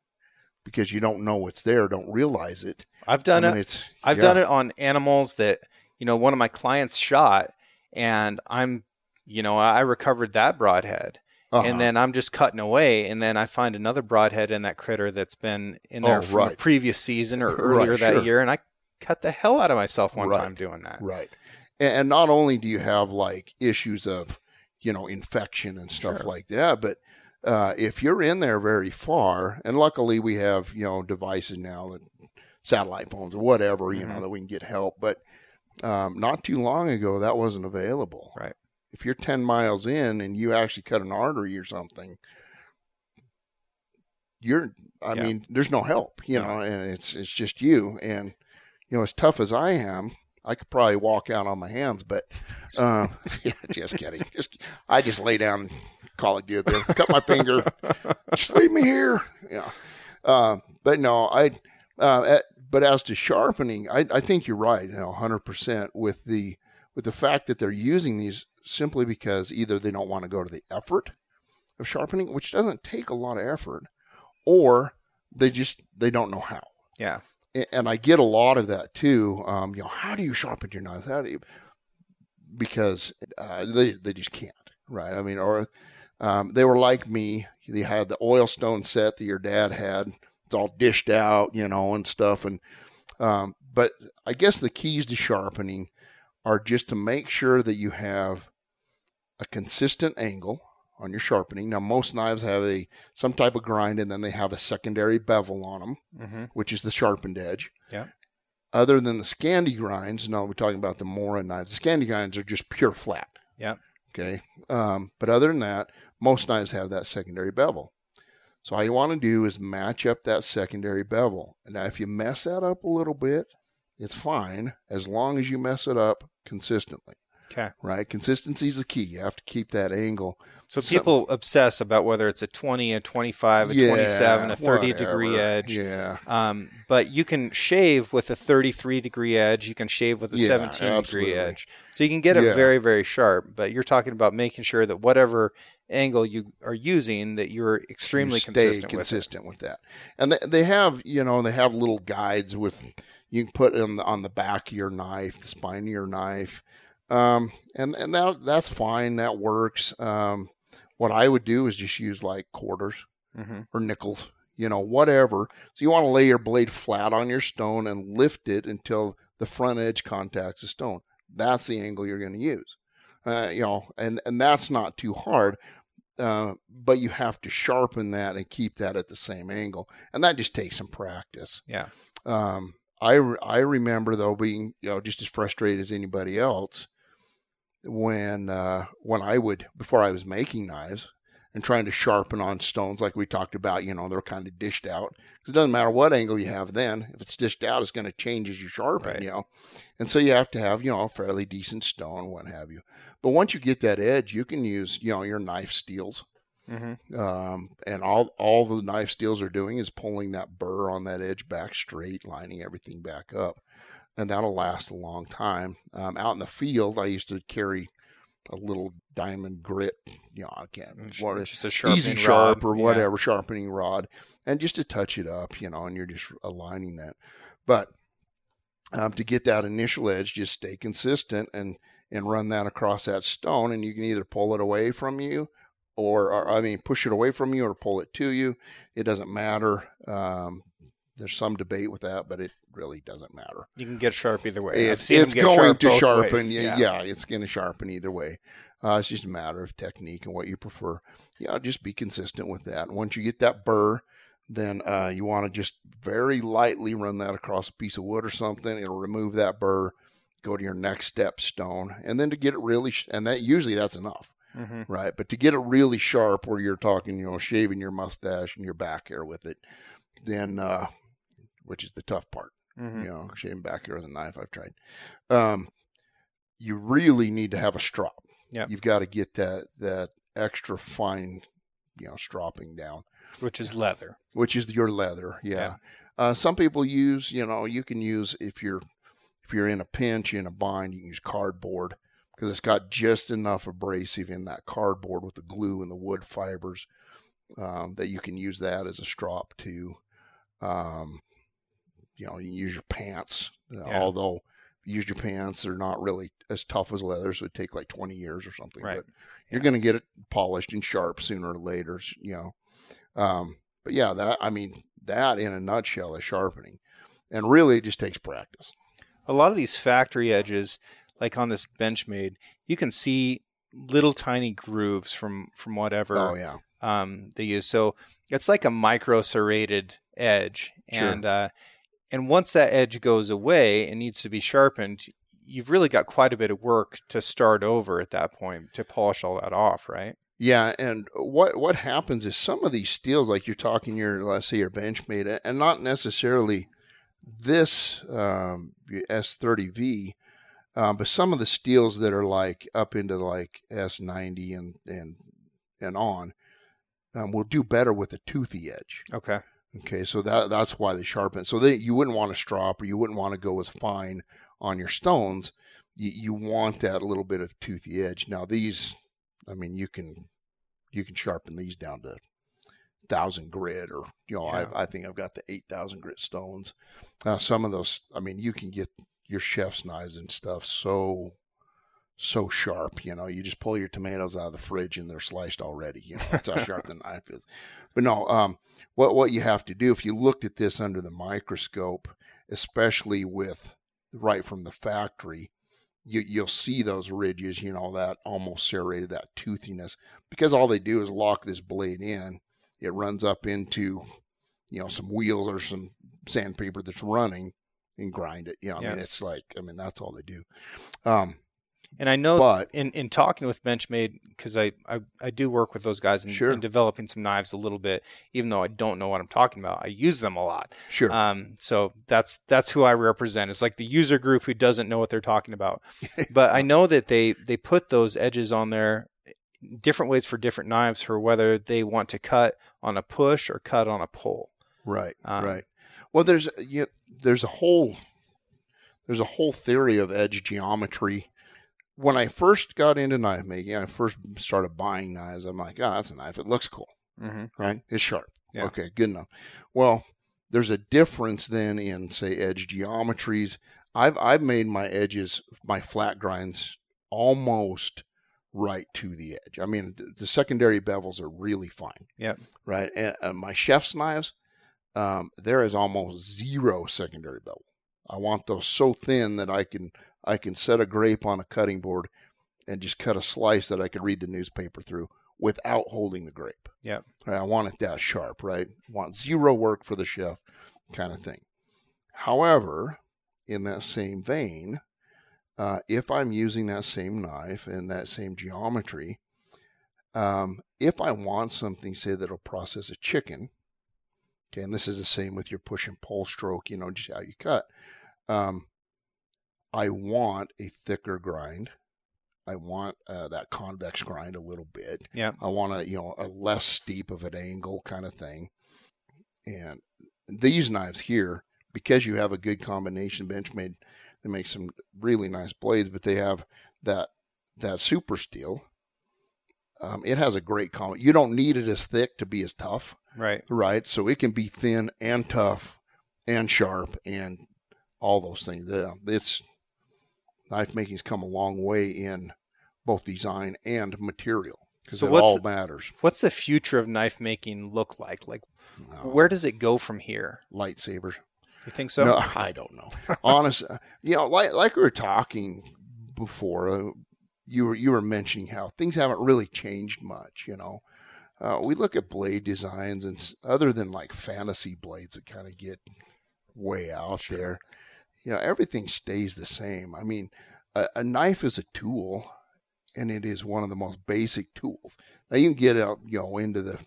[SPEAKER 2] because you don't know it's there, don't realize it.
[SPEAKER 1] I've done
[SPEAKER 2] I mean,
[SPEAKER 1] it. I've done it on animals that, you know, one of my clients shot and I'm, you know, I recovered that broadhead.
[SPEAKER 2] Uh-huh.
[SPEAKER 1] And then I'm just cutting away, and then I find another broadhead in that critter that's been in there
[SPEAKER 2] Oh,
[SPEAKER 1] from the previous season or <laughs>
[SPEAKER 2] Right,
[SPEAKER 1] earlier that
[SPEAKER 2] sure.
[SPEAKER 1] year, and I cut the hell out of myself one
[SPEAKER 2] Right.
[SPEAKER 1] time doing that.
[SPEAKER 2] Right. And, not only do you have like issues of, you know, infection and stuff
[SPEAKER 1] Sure.
[SPEAKER 2] like that, but uh, if you're in there very far, and luckily we have, you know, devices now that satellite phones or whatever, you know,
[SPEAKER 1] Mhm.
[SPEAKER 2] that we can get help. But um, not too long ago, that wasn't available.
[SPEAKER 1] Right.
[SPEAKER 2] If you're 10 miles in and you actually cut an artery or something, you're, I
[SPEAKER 1] Yeah.
[SPEAKER 2] mean, there's no help, you
[SPEAKER 1] No.
[SPEAKER 2] know, and it's, it's just you. And, you know, as tough as I am, I could probably walk out on my hands, but uh, <laughs> yeah, just kidding. Just I just lay down and call it good there. Cut my finger. <laughs> just leave me here. Yeah. Uh, but no, I. Uh, at, but as to sharpening, I, I think you're right, you know, 100% with the with the fact that they're using these simply because either they don't want to go to the effort of sharpening, which doesn't take a lot of effort, or they just they don't know how.
[SPEAKER 1] Yeah.
[SPEAKER 2] And I get a lot of that too. Um, you know, how do you sharpen your knife? How do you? Because uh, they they just can't, right? I mean, or um, they were like me. They had the oil stone set that your dad had. It's all dished out, you know, and stuff. And um, but I guess the keys to sharpening are just to make sure that you have a consistent angle on your sharpening. Now, most knives have a some type of grind, and then they have a secondary bevel on them,
[SPEAKER 1] Mm-hmm.
[SPEAKER 2] which is the sharpened edge.
[SPEAKER 1] Yeah.
[SPEAKER 2] Other than the Scandi grinds, no, we're talking about the Mora knives. The Scandi grinds are just pure flat.
[SPEAKER 1] Yeah.
[SPEAKER 2] Okay. Um, but other than that, most knives have that secondary bevel. So all you want to do is match up that secondary bevel. And now, if you mess that up a little bit, it's fine as long as you mess it up consistently.
[SPEAKER 1] Okay.
[SPEAKER 2] Right? Consistency is the key. You have to keep that angle.
[SPEAKER 1] So
[SPEAKER 2] So-
[SPEAKER 1] people obsess about whether it's a 20, a 25, a 27, a 30 degree edge.
[SPEAKER 2] Yeah.
[SPEAKER 1] Um, but you can shave with a 33 degree edge. You can shave with a
[SPEAKER 2] Yeah,
[SPEAKER 1] 17
[SPEAKER 2] absolutely.
[SPEAKER 1] degree edge. So you can get it
[SPEAKER 2] Yeah.
[SPEAKER 1] very, very sharp. But you're talking about making sure that whatever angle you are using, that you're extremely
[SPEAKER 2] you stay
[SPEAKER 1] consistent,
[SPEAKER 2] consistent with, that. And they, they have, you know, they have little guides with you can put on the on the back of your knife, the spine of your knife, um, and and that that's fine. That works. Um, what I would do is just use like quarters
[SPEAKER 1] it. hmm
[SPEAKER 2] or nickels, you know, whatever. So you want to lay your blade flat on your stone and lift it until the front edge contacts the stone. That's the angle you're going to use. Uh, you know, and and that's not too hard. Uh, but you have to sharpen that and keep that at the same angle, and that just takes some practice.
[SPEAKER 1] Yeah.
[SPEAKER 2] Um, I I remember though being you know just as frustrated as anybody else when uh, when I would before I was making knives and trying to sharpen on stones like we talked about. You know they're kind of dished out 'Cause it doesn't matter what angle you have. Then if it's dished out, it's going to change as you sharpen.
[SPEAKER 1] Right.
[SPEAKER 2] You know, and so you have to have you know a fairly decent stone, what have you. But once you get that edge, you can use you know your knife steels
[SPEAKER 1] hmm
[SPEAKER 2] um, and all all the knife steels are doing is pulling that burr on that edge back straight, lining everything back up, and that'll last a long time. Um, out in the field, I used to carry a little diamond grit, you know, I can't what is
[SPEAKER 1] Just a sharpening
[SPEAKER 2] easy sharp
[SPEAKER 1] rod.
[SPEAKER 2] or
[SPEAKER 1] Yeah.
[SPEAKER 2] whatever sharpening rod, and just to touch it up, you know, and you're just aligning that. But um, to get that initial edge, just stay consistent and and run that across that stone, and you can either pull it away from you, or, or I mean, push it away from you, or pull it to you. It doesn't matter. Um, there's some debate with that, but it really doesn't matter.
[SPEAKER 1] You can get sharp either way.
[SPEAKER 2] It's, going
[SPEAKER 1] sharp
[SPEAKER 2] to sharpen. Yeah, yeah, it's going to sharpen either way. Uh, it's just a matter of technique and what you prefer. Yeah, just be consistent with that. Once you get that burr, then uh, you want to just very lightly run that across a piece of wood or something. It'll remove that burr. Go to your next step stone, and then to get it really, sh- and that usually that's enough,
[SPEAKER 1] hmm
[SPEAKER 2] right? But to get it really sharp, where you're talking, you know, shaving your mustache and your back hair with it, then, uh, which is the tough part
[SPEAKER 1] hmm
[SPEAKER 2] you know, shaving back here with a knife. I've tried. Um, you really need to have a strop.
[SPEAKER 1] Yep.
[SPEAKER 2] You've got to get that that extra fine, you know, stropping down,
[SPEAKER 1] Which is leather.
[SPEAKER 2] which is your leather. Yeah.
[SPEAKER 1] Yeah.
[SPEAKER 2] Uh, some people use, you know, you can use if you're if you're in a pinch in a bind, you can use cardboard because it's got just enough abrasive in that cardboard with the glue and the wood fibers um, that you can use that as a strop too. Um, you know, you use your pants, uh,
[SPEAKER 1] Yeah.
[SPEAKER 2] although you use your pants, they're not really as tough as leather, so it take like 20 years or something.
[SPEAKER 1] Right.
[SPEAKER 2] But you're going to get it polished and sharp sooner or later, you know. Um, but yeah, that, I mean, that in a nutshell is sharpening. And really, it just takes practice.
[SPEAKER 1] a lot of these factory edges, like on this Benchmade, you can see little tiny grooves from from whatever
[SPEAKER 2] Oh, yeah.
[SPEAKER 1] um, they use. So it's like a micro serrated edge,
[SPEAKER 2] Sure.
[SPEAKER 1] and uh, and once that edge goes away and needs to be sharpened, you've really got quite a bit of work to start over at that point to polish all that off, right?
[SPEAKER 2] Yeah, and what what happens is some of these steels, like you're talking your let's say your Benchmade, and not necessarily this um, S30V, um, but some of the steels that are like up into like S90 and and and on, um, will do better with a toothy edge.
[SPEAKER 1] Okay.
[SPEAKER 2] Okay, so that that's why they sharpen. So they, you wouldn't want to strop or you wouldn't want to go as fine on your stones. You, you want that little bit of toothy edge. Now these, I mean, you can you can sharpen these down to thousand grit or you know
[SPEAKER 1] Yeah.
[SPEAKER 2] I, I think I've got the eight thousand grit stones. Uh, some of those, I mean, you can get your chef's knives and stuff so so sharp. You know, you just pull your tomatoes out of the fridge and they're sliced already. You know, that's how sharp the <laughs> knife is. But no, um, what what you have to do if you looked at this under the microscope, especially with right from the factory, you you'll see those ridges. You know that almost serrated, that toothiness, because all they do is lock this blade in. It runs up into you know some wheels or some sandpaper that's running and grind it. You know, I mean, it's like I mean that's all they do. Um,
[SPEAKER 1] And I know
[SPEAKER 2] but
[SPEAKER 1] in, in talking with Benchmade, because I, I, I do work with those guys in,
[SPEAKER 2] Sure.
[SPEAKER 1] in developing some knives a little bit, even though I don't know what I'm talking about. I use them a lot.
[SPEAKER 2] sure,
[SPEAKER 1] Um, so that's that's who I represent. It's like the user group who doesn't know what they're talking about. <laughs> But I know that they they put those edges on there different ways for different knives for whether they want to cut on a push or cut on a pull.
[SPEAKER 2] Right,
[SPEAKER 1] Um,
[SPEAKER 2] right. Well, there's you, there's a whole there's a whole theory of edge geometry. When I first got into knife making, I first started buying knives. I'm like, oh, that's a knife. It looks cool,
[SPEAKER 1] Mm-hmm.
[SPEAKER 2] right? It's sharp.
[SPEAKER 1] Yeah.
[SPEAKER 2] Okay, good enough. Well, there's a difference then in say edge geometries. I've I've made my edges, my flat grinds, almost right to the edge. I mean, the secondary bevels are really fine
[SPEAKER 1] Yeah.
[SPEAKER 2] right? And, uh, my chef's knives, um, there is almost zero secondary bevel. I want those so thin that I can I can set a grape on a cutting board and just cut a slice that I could read the newspaper through without holding the grape.
[SPEAKER 1] Yeah.
[SPEAKER 2] I want it that sharp, right? Want zero work for the chef, kind of thing. However, in that same vein, uh, if I'm using that same knife and that same geometry, um, if I want something, say that'll process a chicken, okay, and this is the same with your push and pull stroke, you know, just how you cut. Um, I want a thicker grind. I want uh, that convex grind a little bit.
[SPEAKER 1] Yeah.
[SPEAKER 2] I want a you know a less steep of an angle kind of thing. And these knives here, because you have a good combination Benchmade, they make some really nice blades, but they have that that super steel. Um, it has a great comment. You don't need it as thick to be as tough,
[SPEAKER 1] Right.
[SPEAKER 2] right? So it can be thin and tough and sharp and all those things. Yeah, it's knife making's come a long way in both design and material because
[SPEAKER 1] So
[SPEAKER 2] it
[SPEAKER 1] what's
[SPEAKER 2] all
[SPEAKER 1] the-
[SPEAKER 2] matters.
[SPEAKER 1] What's the future of knife making look like? Like,
[SPEAKER 2] No,
[SPEAKER 1] where does it go from here?
[SPEAKER 2] lightsabers?
[SPEAKER 1] You think so?
[SPEAKER 2] no, I don't know. <laughs> Honestly, you know, like like we were talking before, uh, you were you were mentioning how things haven't really changed much. You know, uh, we look at blade designs, and other than like fantasy blades that kind of get way out there, you know, everything stays the same. I mean, a, a knife is a tool, and it is one of the most basic tools. Now you can get out, you know, into the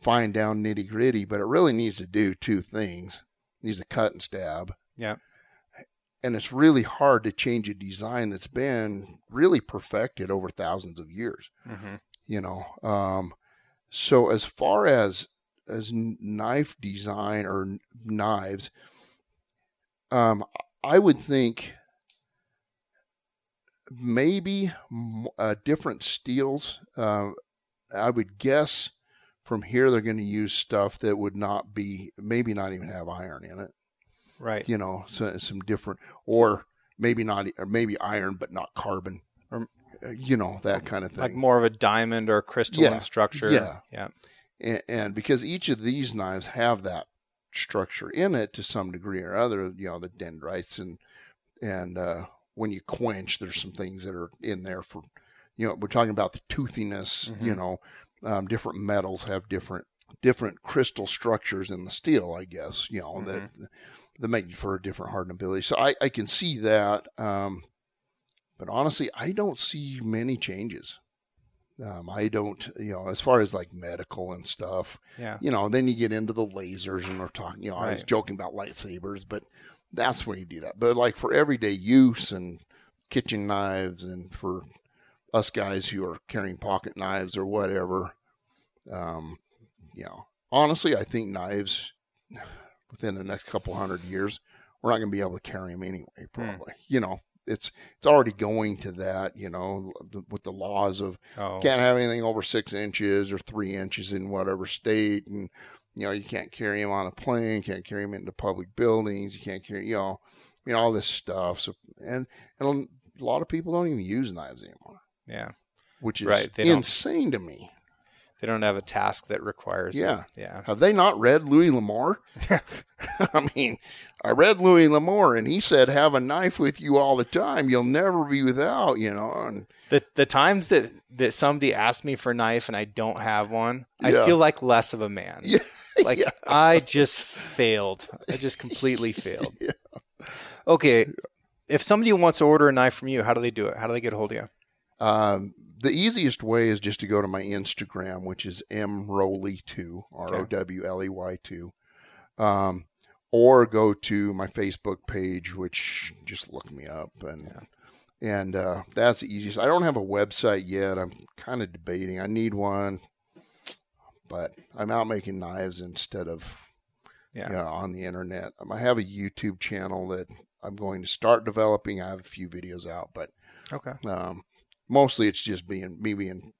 [SPEAKER 2] fine down nitty gritty, but it really needs to do two things: it needs to cut and stab.
[SPEAKER 1] Yeah.
[SPEAKER 2] And it's really hard to change a design that's been really perfected over thousands of years
[SPEAKER 1] Mm-hmm.
[SPEAKER 2] you know um so as far as as knife design or n- knives um i would think maybe uh, different steels uh, i would guess from here they're going to use stuff that would not be maybe not even have iron in it
[SPEAKER 1] Right.
[SPEAKER 2] you know so, some different or maybe not or maybe iron but not carbon
[SPEAKER 1] Or-
[SPEAKER 2] Uh, you know that kind of thing
[SPEAKER 1] Like more of a diamond or crystalline
[SPEAKER 2] Yeah.
[SPEAKER 1] structure.
[SPEAKER 2] Yeah.
[SPEAKER 1] Yeah.
[SPEAKER 2] and, and because each of these knives have that structure in it to some degree or other, you know, the dendrites and and uh, when you quench, there's some things that are in there for, you know, we're talking about the toothiness. You
[SPEAKER 1] Mhm.
[SPEAKER 2] know, um, different metals have different different crystal structures in the steel, I guess. You know that that make for a different hardenability. So I I can see that. Um, but honestly, I don't see many changes. Um, I don't, you know, as far as like medical and stuff,
[SPEAKER 1] Yeah.
[SPEAKER 2] you know, then you get into the lasers and we're talking, you know, I was joking about lightsabers, but that's where you do that. But like for everyday use and kitchen knives and for us guys who are carrying pocket knives or whatever, um, you know, honestly, I think knives, within the next couple hundred years, we're not going to be able to carry them anyway.
[SPEAKER 1] Hmm.
[SPEAKER 2] Probably, you know, it's it's already going to that. You know, with the laws of
[SPEAKER 1] Oh,
[SPEAKER 2] can't have anything over six inches or three inches in whatever state, and you know you can't carry them on a plane, can't carry them into public buildings, you can't carry, you know, you know all this stuff. So and and a lot of people don't even use knives anymore,
[SPEAKER 1] yeah.
[SPEAKER 2] which is
[SPEAKER 1] Right,
[SPEAKER 2] insane to me.
[SPEAKER 1] They don't have a task that requires. it.
[SPEAKER 2] Yeah.
[SPEAKER 1] Yeah.
[SPEAKER 2] Have they not read Louis L'Amour? <laughs> <laughs> I mean, I read Louis L'Amour, and he said, "Have a knife with you all the time. You'll never be without." You know, and
[SPEAKER 1] The the times that that somebody asks me for a knife and I don't have one, I feel like less of a man.
[SPEAKER 2] Yeah. <laughs>
[SPEAKER 1] Like
[SPEAKER 2] Yeah.
[SPEAKER 1] I just failed. I just completely failed. yeah. Okay. If somebody wants to order a knife from you, how do they do it? How do they get a hold of you?
[SPEAKER 2] Um, the easiest way is just to go to my Instagram, which is mrowley2, R O W L E Y 2. Um, or go to my Facebook page, which just look me up. And and uh, that's the easiest. I don't have a website yet. I'm kind of debating. I need one, but I'm out making knives instead of
[SPEAKER 1] Yeah.
[SPEAKER 2] you know, on the internet. Um, I have a YouTube channel that I'm going to start developing. I have a few videos out, but
[SPEAKER 1] Okay.
[SPEAKER 2] um, mostly it's just being me being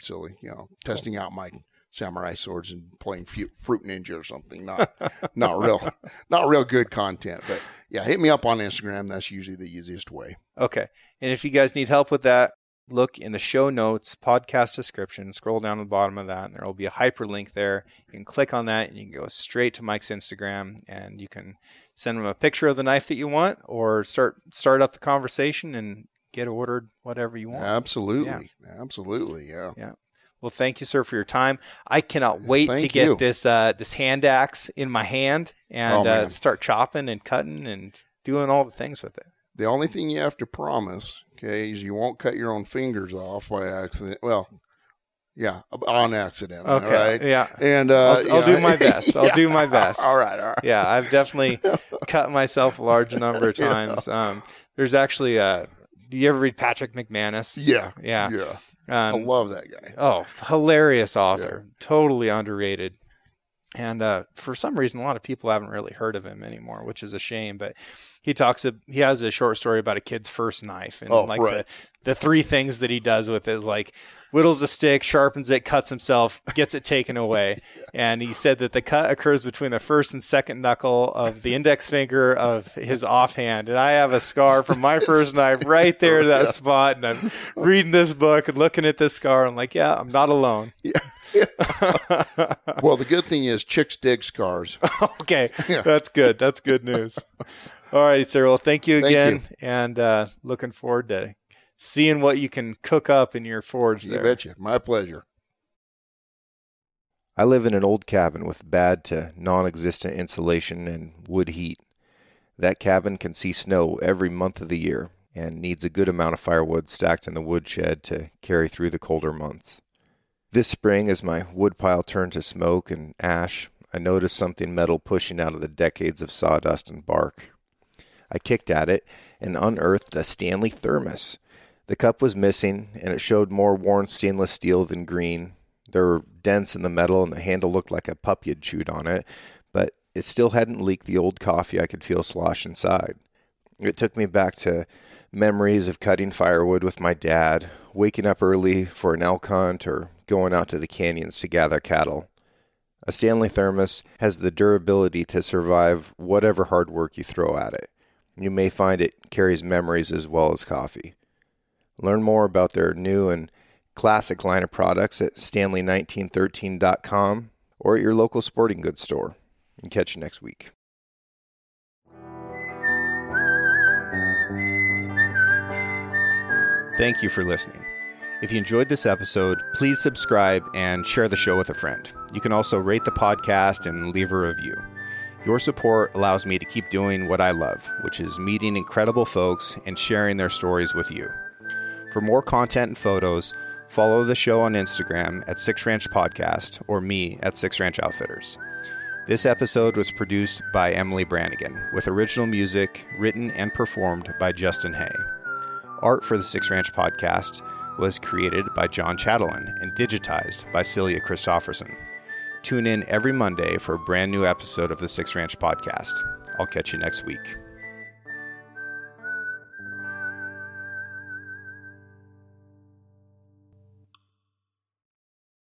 [SPEAKER 2] silly, you know, testing out my samurai swords and playing Fruit Ninja or something. Not <laughs> not real, not real good content. But yeah, hit me up on Instagram. That's usually the easiest way.
[SPEAKER 1] Okay. And if you guys need help with that, look in the show notes, podcast description, scroll down to the bottom of that, and there will be a hyperlink there. You can click on that and you can go straight to Mike's Instagram and you can send him a picture of the knife that you want or start start up the conversation and get ordered whatever you want.
[SPEAKER 2] Absolutely, absolutely, yeah. Yeah.
[SPEAKER 1] Well, thank you, sir, for your time. I cannot wait to get
[SPEAKER 2] you.
[SPEAKER 1] this uh, this hand axe in my hand and
[SPEAKER 2] Oh,
[SPEAKER 1] uh, start chopping and cutting and doing all the things with it.
[SPEAKER 2] The only thing you have to promise, okay, is you won't cut your own fingers off by accident. Well, yeah, on accident.
[SPEAKER 1] Okay.
[SPEAKER 2] right?
[SPEAKER 1] Yeah.
[SPEAKER 2] And uh,
[SPEAKER 1] I'll, I'll
[SPEAKER 2] yeah.
[SPEAKER 1] do my best. <laughs> I'll do my best.
[SPEAKER 2] All right, all right.
[SPEAKER 1] Yeah, I've definitely <laughs> cut myself a large number of times. Um, there's actually, uh, do you ever read Patrick McManus?
[SPEAKER 2] Yeah,
[SPEAKER 1] Yeah.
[SPEAKER 2] yeah. I
[SPEAKER 1] Um,
[SPEAKER 2] love that guy.
[SPEAKER 1] oh, hilarious author. Totally underrated. And uh, for some reason, a lot of people haven't really heard of him anymore, which is a shame. But he talks. He has a short story about a kid's first knife, and
[SPEAKER 2] Oh,
[SPEAKER 1] like
[SPEAKER 2] right.
[SPEAKER 1] the the three things that he does with it, like whittles a stick, sharpens it, cuts himself, gets it taken away. <laughs> And he said that the cut occurs between the first and second knuckle of the index finger of his offhand. And I have a scar from my <laughs> first knife right there to that spot. And I'm reading this book and looking at this scar. I'm like, yeah, I'm not alone. <laughs>
[SPEAKER 2] Well, the good thing is chicks dig scars. <laughs>
[SPEAKER 1] okay, that's good. That's good news. All right, sir. Well, thank you
[SPEAKER 2] Thank
[SPEAKER 1] again,
[SPEAKER 2] you.
[SPEAKER 1] and uh, looking forward to seeing what you can cook up in your forge
[SPEAKER 2] You
[SPEAKER 1] there.
[SPEAKER 2] betcha. My pleasure.
[SPEAKER 3] I live in an old cabin with bad to non existent insulation and wood heat. That cabin can see snow every month of the year and needs a good amount of firewood stacked in the woodshed to carry through the colder months. This spring, as my woodpile turned to smoke and ash, I noticed something metal pushing out of the decades of sawdust and bark. I kicked at it and unearthed a Stanley thermos. The cup was missing, and it showed more worn stainless steel than green. There were dents in the metal, and the handle looked like a puppy had chewed on it, but it still hadn't leaked the old coffee I could feel slosh inside. It took me back to memories of cutting firewood with my dad, waking up early for an elk hunt, or going out to the canyons to gather cattle. A Stanley thermos has the durability to survive whatever hard work you throw at it. You may find it carries memories as well as coffee. Learn more about their new and classic line of products at stanley1913.com or at your local sporting goods store. And catch you next week.
[SPEAKER 1] Thank you for listening. If you enjoyed this episode, please subscribe and share the show with a friend. You can also rate the podcast and leave a review. Your support allows me to keep doing what I love, which is meeting incredible folks and sharing their stories with you. For more content and photos, follow the show on Instagram at Six Ranch Podcast or me at Six Ranch Outfitters. This episode was produced by Emily Brannigan, with original music written and performed by Justin Hay. Art for the Six Ranch podcast was created by John Chatelain and digitized by Celia Christofferson. Tune in every Monday for a brand new episode of the Six Ranch Podcast. I'll catch you next week.